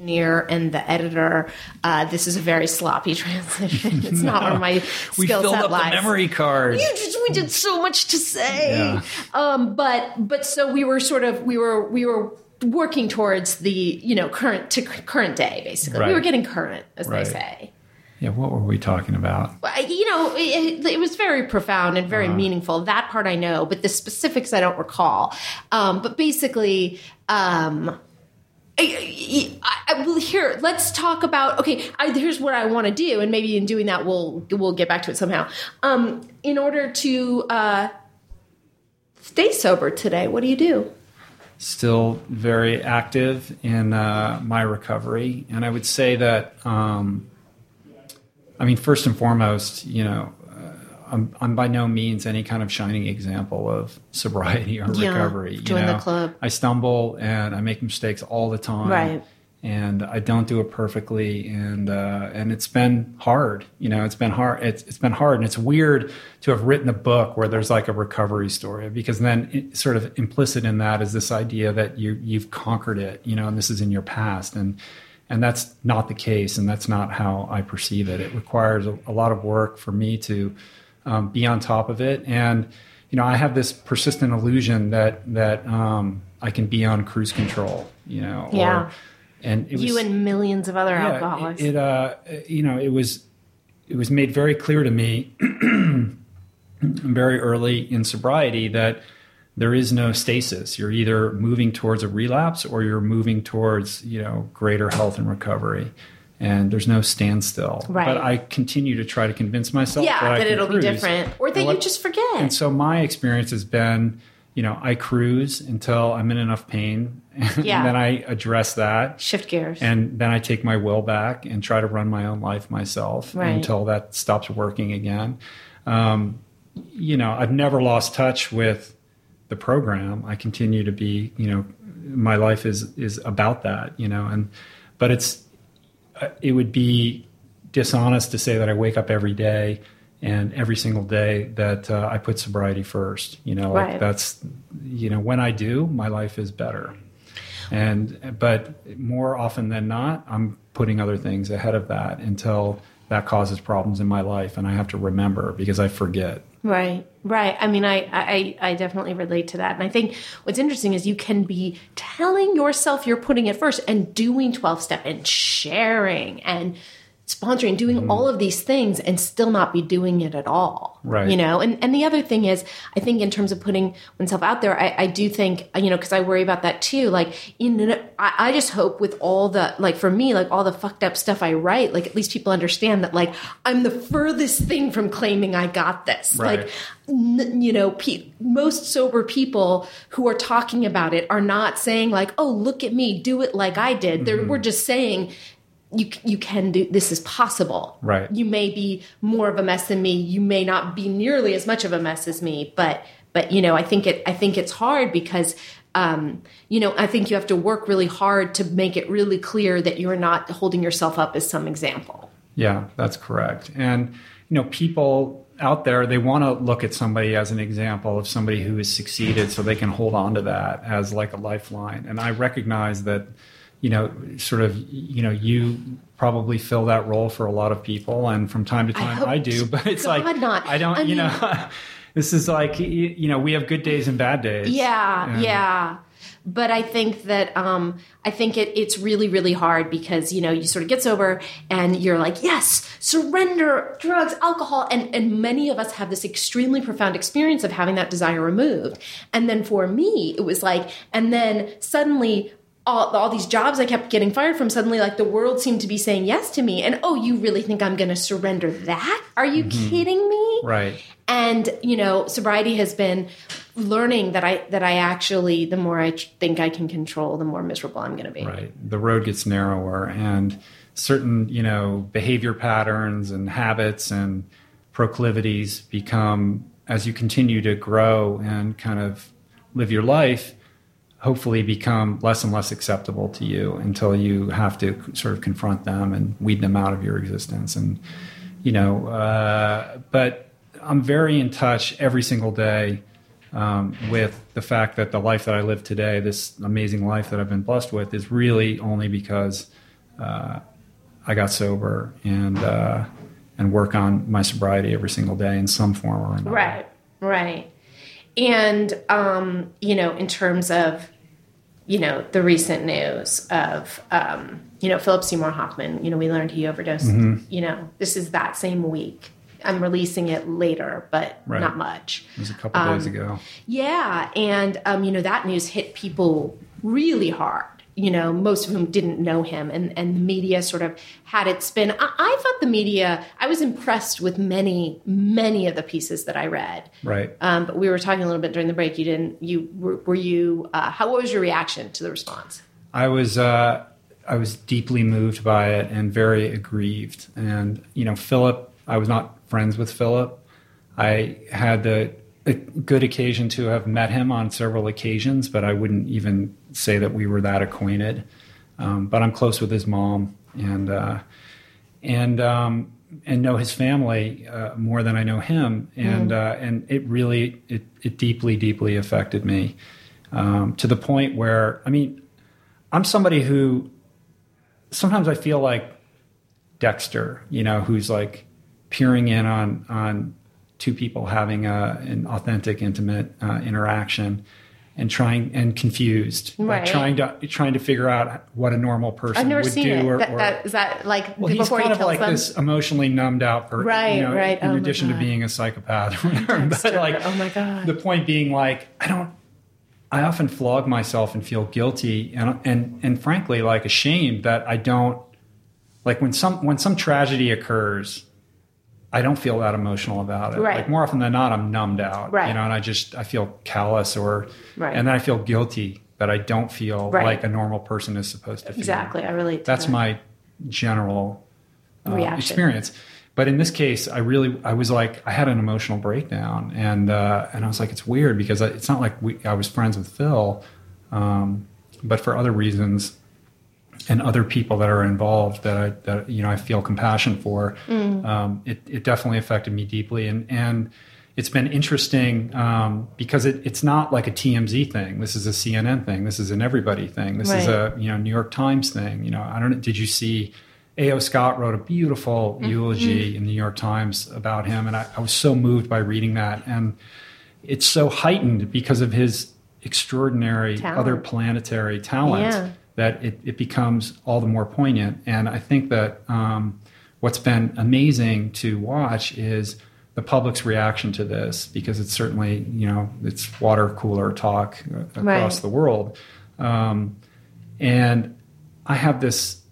engineer and the editor. Uh, this is a very sloppy transition. It's no. not one of my we skill filled set up lives. the memory card. You just we did so much to say. Yeah. Um, but but so we were sort of we were we were working towards the you know current to current day basically. Right. We were getting current, as right. they say. Yeah, what were we talking about? You know, it, it was very profound and very uh meaningful. That part I know, but the specifics I don't recall. Um, but basically, um, I, I, I, here, let's talk about. Okay, here's what I want to do, and maybe in doing that, we'll we'll get back to it somehow. Um, in order to uh, stay sober today, what do you do? Still very active in uh, my recovery, and I would say that. Um, I mean, first and foremost, you know, I'm, I'm by no means any kind of shining example of sobriety or yeah, recovery. You join know, the club. I stumble and I make mistakes all the time. Right. And I don't do it perfectly, and uh, and it's been hard. You know, it's been hard. It's it's been hard, and it's weird to have written a book where there's like a recovery story because then it, sort of implicit in that is this idea that you you've conquered it. You know, and this is in your past, and and that's not the case, and that's not how I perceive it. It requires a, a lot of work for me to um, be on top of it. And you know, I have this persistent illusion that that um, I can be on cruise control. You know, yeah. Or, and it was, you and millions of other yeah, alcoholics. It, it uh, you know, it was it was made very clear to me very early in sobriety that there is no stasis. You're either moving towards a relapse or you're moving towards you know greater health and recovery and there's no standstill. Right. But I continue to try to convince myself yeah, that, that it'll cruise. be different, or that you just forget. And so my experience has been, you know, I cruise until I'm in enough pain, yeah. and then I address that, shift gears, and then I take my will back and try to run my own life myself right. until that stops working again. Um, you know, I've never lost touch with the program. I continue to be, you know, my life is is about that, you know, and but it's it would be dishonest to say that I wake up every day and every single day that uh, I put sobriety first. You know, right. like that's you know when I do, my life is better. And but more often than not, I'm putting other things ahead of that until that causes problems in my life, and I have to remember because I forget. Right, right. I mean, I, I, I definitely relate to that. And I think what's interesting is you can be telling yourself you're putting it first and doing 12 step and sharing and sponsoring, doing mm-hmm. all of these things and still not be doing it at all. Right. You know, and, and the other thing is, I think in terms of putting oneself out there, I, I do think, you know, because I worry about that too. Like, in, I, I just hope with all the, like for me, like all the fucked up stuff I write, like at least people understand that, like, I'm the furthest thing from claiming I got this. Right. Like, you know, pe- most sober people who are talking about it are not saying, like, oh, look at me, do it like I did. Mm-hmm. We're just saying, you you can do this is possible. Right. You may be more of a mess than me. You may not be nearly as much of a mess as me, but but you know, I think it I think it's hard because um, you know, I think you have to work really hard to make it really clear that you're not holding yourself up as some example. Yeah, that's correct. And you know, people out there they want to look at somebody as an example of somebody who has succeeded so they can hold on to that as like a lifeline. And I recognize that you know, sort of, you know, you probably fill that role for a lot of people, and from time to time I, I do. But it's God like not. I don't, I you mean, know, this is like you know, we have good days and bad days. Yeah, And- yeah. But I think that um, I think it, it's really, really hard because you know you sort of get sober and you're like, yes, surrender drugs, alcohol, and and many of us have this extremely profound experience of having that desire removed. And then for me, it was like, and then suddenly all, all these jobs I kept getting fired from, suddenly like the world seemed to be saying yes to me. And oh, you really think I'm going to surrender that? Are you mm-hmm. kidding me? Right. And you know, sobriety has been learning that I that I actually the more I think I can control, the more miserable I'm going to be. Right. The road gets narrower, and certain, you know, behavior patterns and habits and proclivities become, as you continue to grow and kind of live your life, hopefully become less and less acceptable to you until you have to sort of confront them and weed them out of your existence. And, you know, uh, but I'm very in touch every single day um, with the fact that the life that I live today, this amazing life that I've been blessed with, is really only because uh, I got sober and uh, and work on my sobriety every single day in some form or another. Right. Right. And um, you know, in terms of you know the recent news of um, you know Philip Seymour Hoffman, you know we learned he overdosed. Mm-hmm. You know this is that same week. I'm releasing it later, but Right. not much. It was a couple days ago. Yeah, and um, you know that news hit people really hard. You know, most of whom didn't know him, and and the media sort of had its spin. I, I thought the media. I was impressed with many many of the pieces that I read. Right. Um, but we were talking a little bit during the break. You didn't. You were, were you? Uh, how what was your reaction to the response? I was uh, I was deeply moved by it and very aggrieved. And you know, Philip, I was not friends with Philip. I had the a good occasion to have met him on several occasions, but I wouldn't even say that we were that acquainted. Um, but I'm close with his mom and uh, and um, and know his family uh, more than I know him, and uh, and it really it, it deeply deeply affected me um, to the point where I mean I'm somebody who sometimes I feel like Dexter, you know, who's like peering in on on two people having a, an authentic, intimate uh, interaction, and trying and confused, like trying to trying to figure out what a normal person would do. it. Or, that, that, is that like well, he's kind he of like them? this emotionally numbed out person, Right, you know, right. In Oh addition to being a psychopath but like, oh my god. the point being like i don't i often flog myself and feel guilty and and and frankly like ashamed that i don't like when some when some tragedy occurs i don't feel that emotional about it Right. like more often than not i'm numbed out Right. you know and i just i feel callous or Right. and then i feel guilty that i don't feel Right. like a normal person is supposed to feel exactly. I. To that's that. my general uh, experience. But in this case, I really, I was like, I had an emotional breakdown, and uh, and I was like, it's weird because I, it's not like we, I was friends with Phil, um, but for other reasons, and other people that are involved that I that you know I feel compassion for, um, it it definitely affected me deeply, and and it's been interesting um, because it, it's not like a TMZ thing. This is a CNN thing. This is an everybody thing. This is a you know New York Times thing. You know, I don't know. Did you see? A.O. Scott wrote a beautiful Mm-hmm. eulogy in the New York Times about him, and I, I was so moved by reading that. And it's so heightened because of his extraordinary Talent. other planetary talent Yeah. That it, it becomes all the more poignant. And I think that um, what's been amazing to watch is the public's reaction to this because it's certainly you know it's water cooler talk uh, across Right. the world, um, and I have this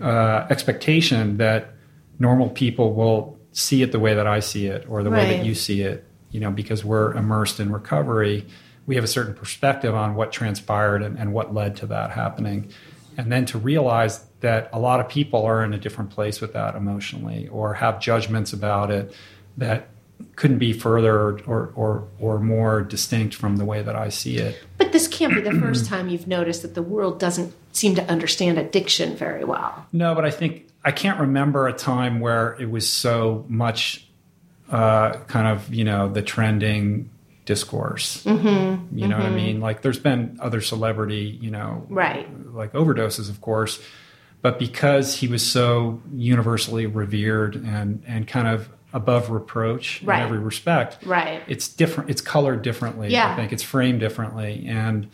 uh, expectation that normal people will see it the way that I see it or the way that you see it. You know, because we're immersed in recovery, we have a certain perspective on what transpired and, and what led to that happening. and then to realize that a lot of people are in a different place with that emotionally or have judgments about it that couldn't be further or, or, or more distinct from the way that I see it. But this can't be the first time you've noticed that the world doesn't seem to understand addiction very well. No, but I think I can't remember a time where it was so much uh, kind of, you know, the trending discourse. Mm-hmm, you know mm-hmm. what I mm-hmm. mean? Like there's been other celebrity, you know, right. like overdoses, of course. But because he was so universally revered and, and kind of above reproach right. in every respect. Right. It's different. It's colored differently. Yeah. I think it's framed differently. And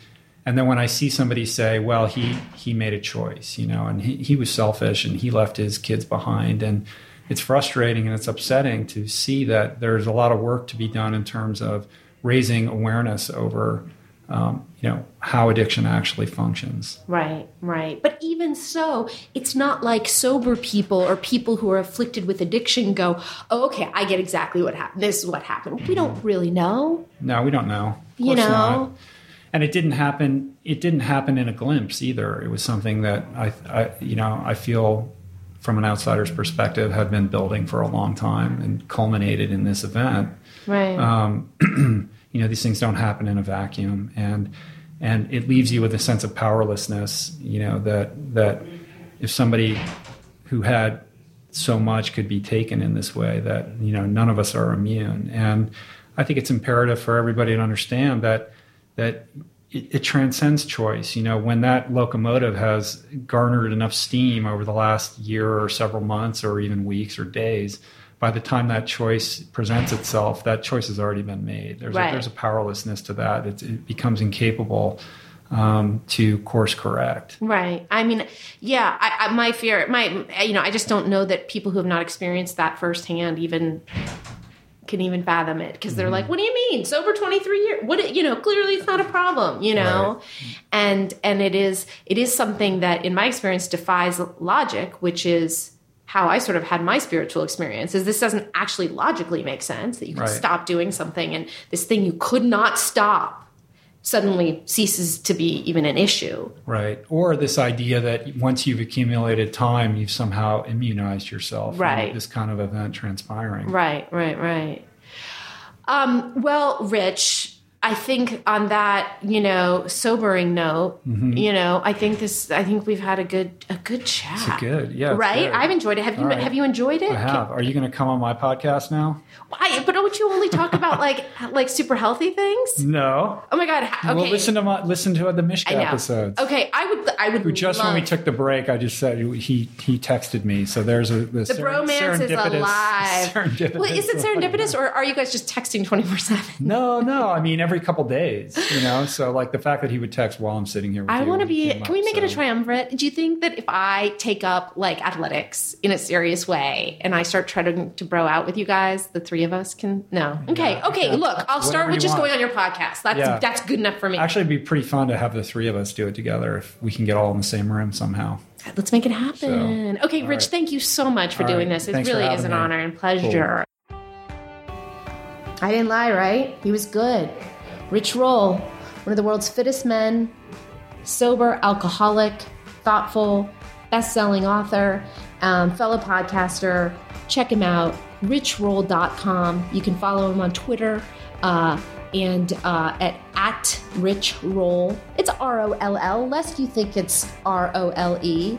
and then when I see somebody say, "Well, he he made a choice," you know, and he he was selfish and he left his kids behind, and it's frustrating and it's upsetting to see that there's a lot of work to be done in terms of raising awareness over um, you know how addiction actually functions. Right right. But even so it's not like sober people or people who are afflicted with addiction go oh, okay i get exactly what happened this is what happened. We don't really know. No we don't know. You know? not. and it didn't happen it didn't happen in a glimpse either. It was something that i, I you know i feel from an outsider's perspective had been building for a long time and culminated in this event right. Um, you know these things don't happen in a vacuum and and it leaves you with a sense of powerlessness you know that that if somebody who had so much could be taken in this way that you know none of us are immune. And i think it's imperative for everybody to understand that that it, it transcends choice. You know when that locomotive has garnered enough steam over the last year or several months or even weeks or days by the time that choice presents itself, that choice has already been made. There's, right. a, there's a powerlessness to that. It's, it becomes incapable um, to course correct. Right. I mean, yeah. I, I, my fear, my you know, I just don't know that people who have not experienced that firsthand even can even fathom it because they're mm-hmm. like, "What do you mean? Sober twenty three years? What? You know, clearly it's not a problem. You know." Right. And and it is it is something that, in my experience, defies logic, which is how I sort of had my spiritual experience is this doesn't actually logically make sense that you can right. stop doing something and this thing you could not stop suddenly ceases to be even an issue. Right. Or this idea that once you've accumulated time, you've somehow immunized yourself right. this kind of event transpiring. Right, right, right. Um, well, Rich, I think on that, you know, sobering note, mm-hmm. you know, I think this, I think we've had a good, a good chat. It's good, yeah, right. I've enjoyed it. Have you, right. have you enjoyed it? I have. Are you going to come on my podcast now? Why? But don't you only talk about like, like super healthy things? No. Oh my god. Okay. Well, listen to my, listen to the Mishka episodes. Okay, I would, I would. Just love... when we took the break, I just said he he texted me. So there's a the, the bromance is alive. Well, is it serendipitous, or are you guys just texting twenty four seven? No, no. I mean, every couple days you know so like the fact that he would text while i'm sitting here i want to be can up, we make so. it a triumvirate do you think that if i take up like athletics in a serious way and i start trying to bro out with you guys the three of us can no okay yeah, okay yeah. look i'll start with just want. going on your podcast that's yeah. that's good enough for me actually it'd be pretty fun to have the three of us do it together if we can get all in the same room somehow let's make it happen so, okay rich right. thank you so much for all doing right. this it Thanks really is an me. honor and pleasure cool. I didn't lie, right? He was good. Rich Roll, one of the world's fittest men, sober, alcoholic, thoughtful, best selling author, um, fellow podcaster. Check him out, richroll.com. You can follow him on Twitter uh, and uh, at, at Rich Roll. It's R O L L, lest you think it's R O L E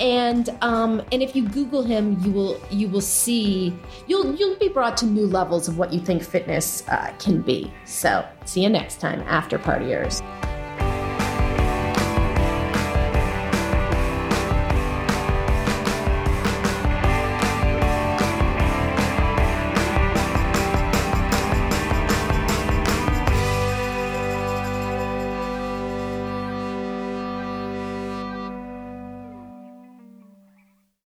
and um, and if you Google him, you will you will see you'll you'll be brought to new levels of what you think fitness uh, can be. So see you next time, after partiers.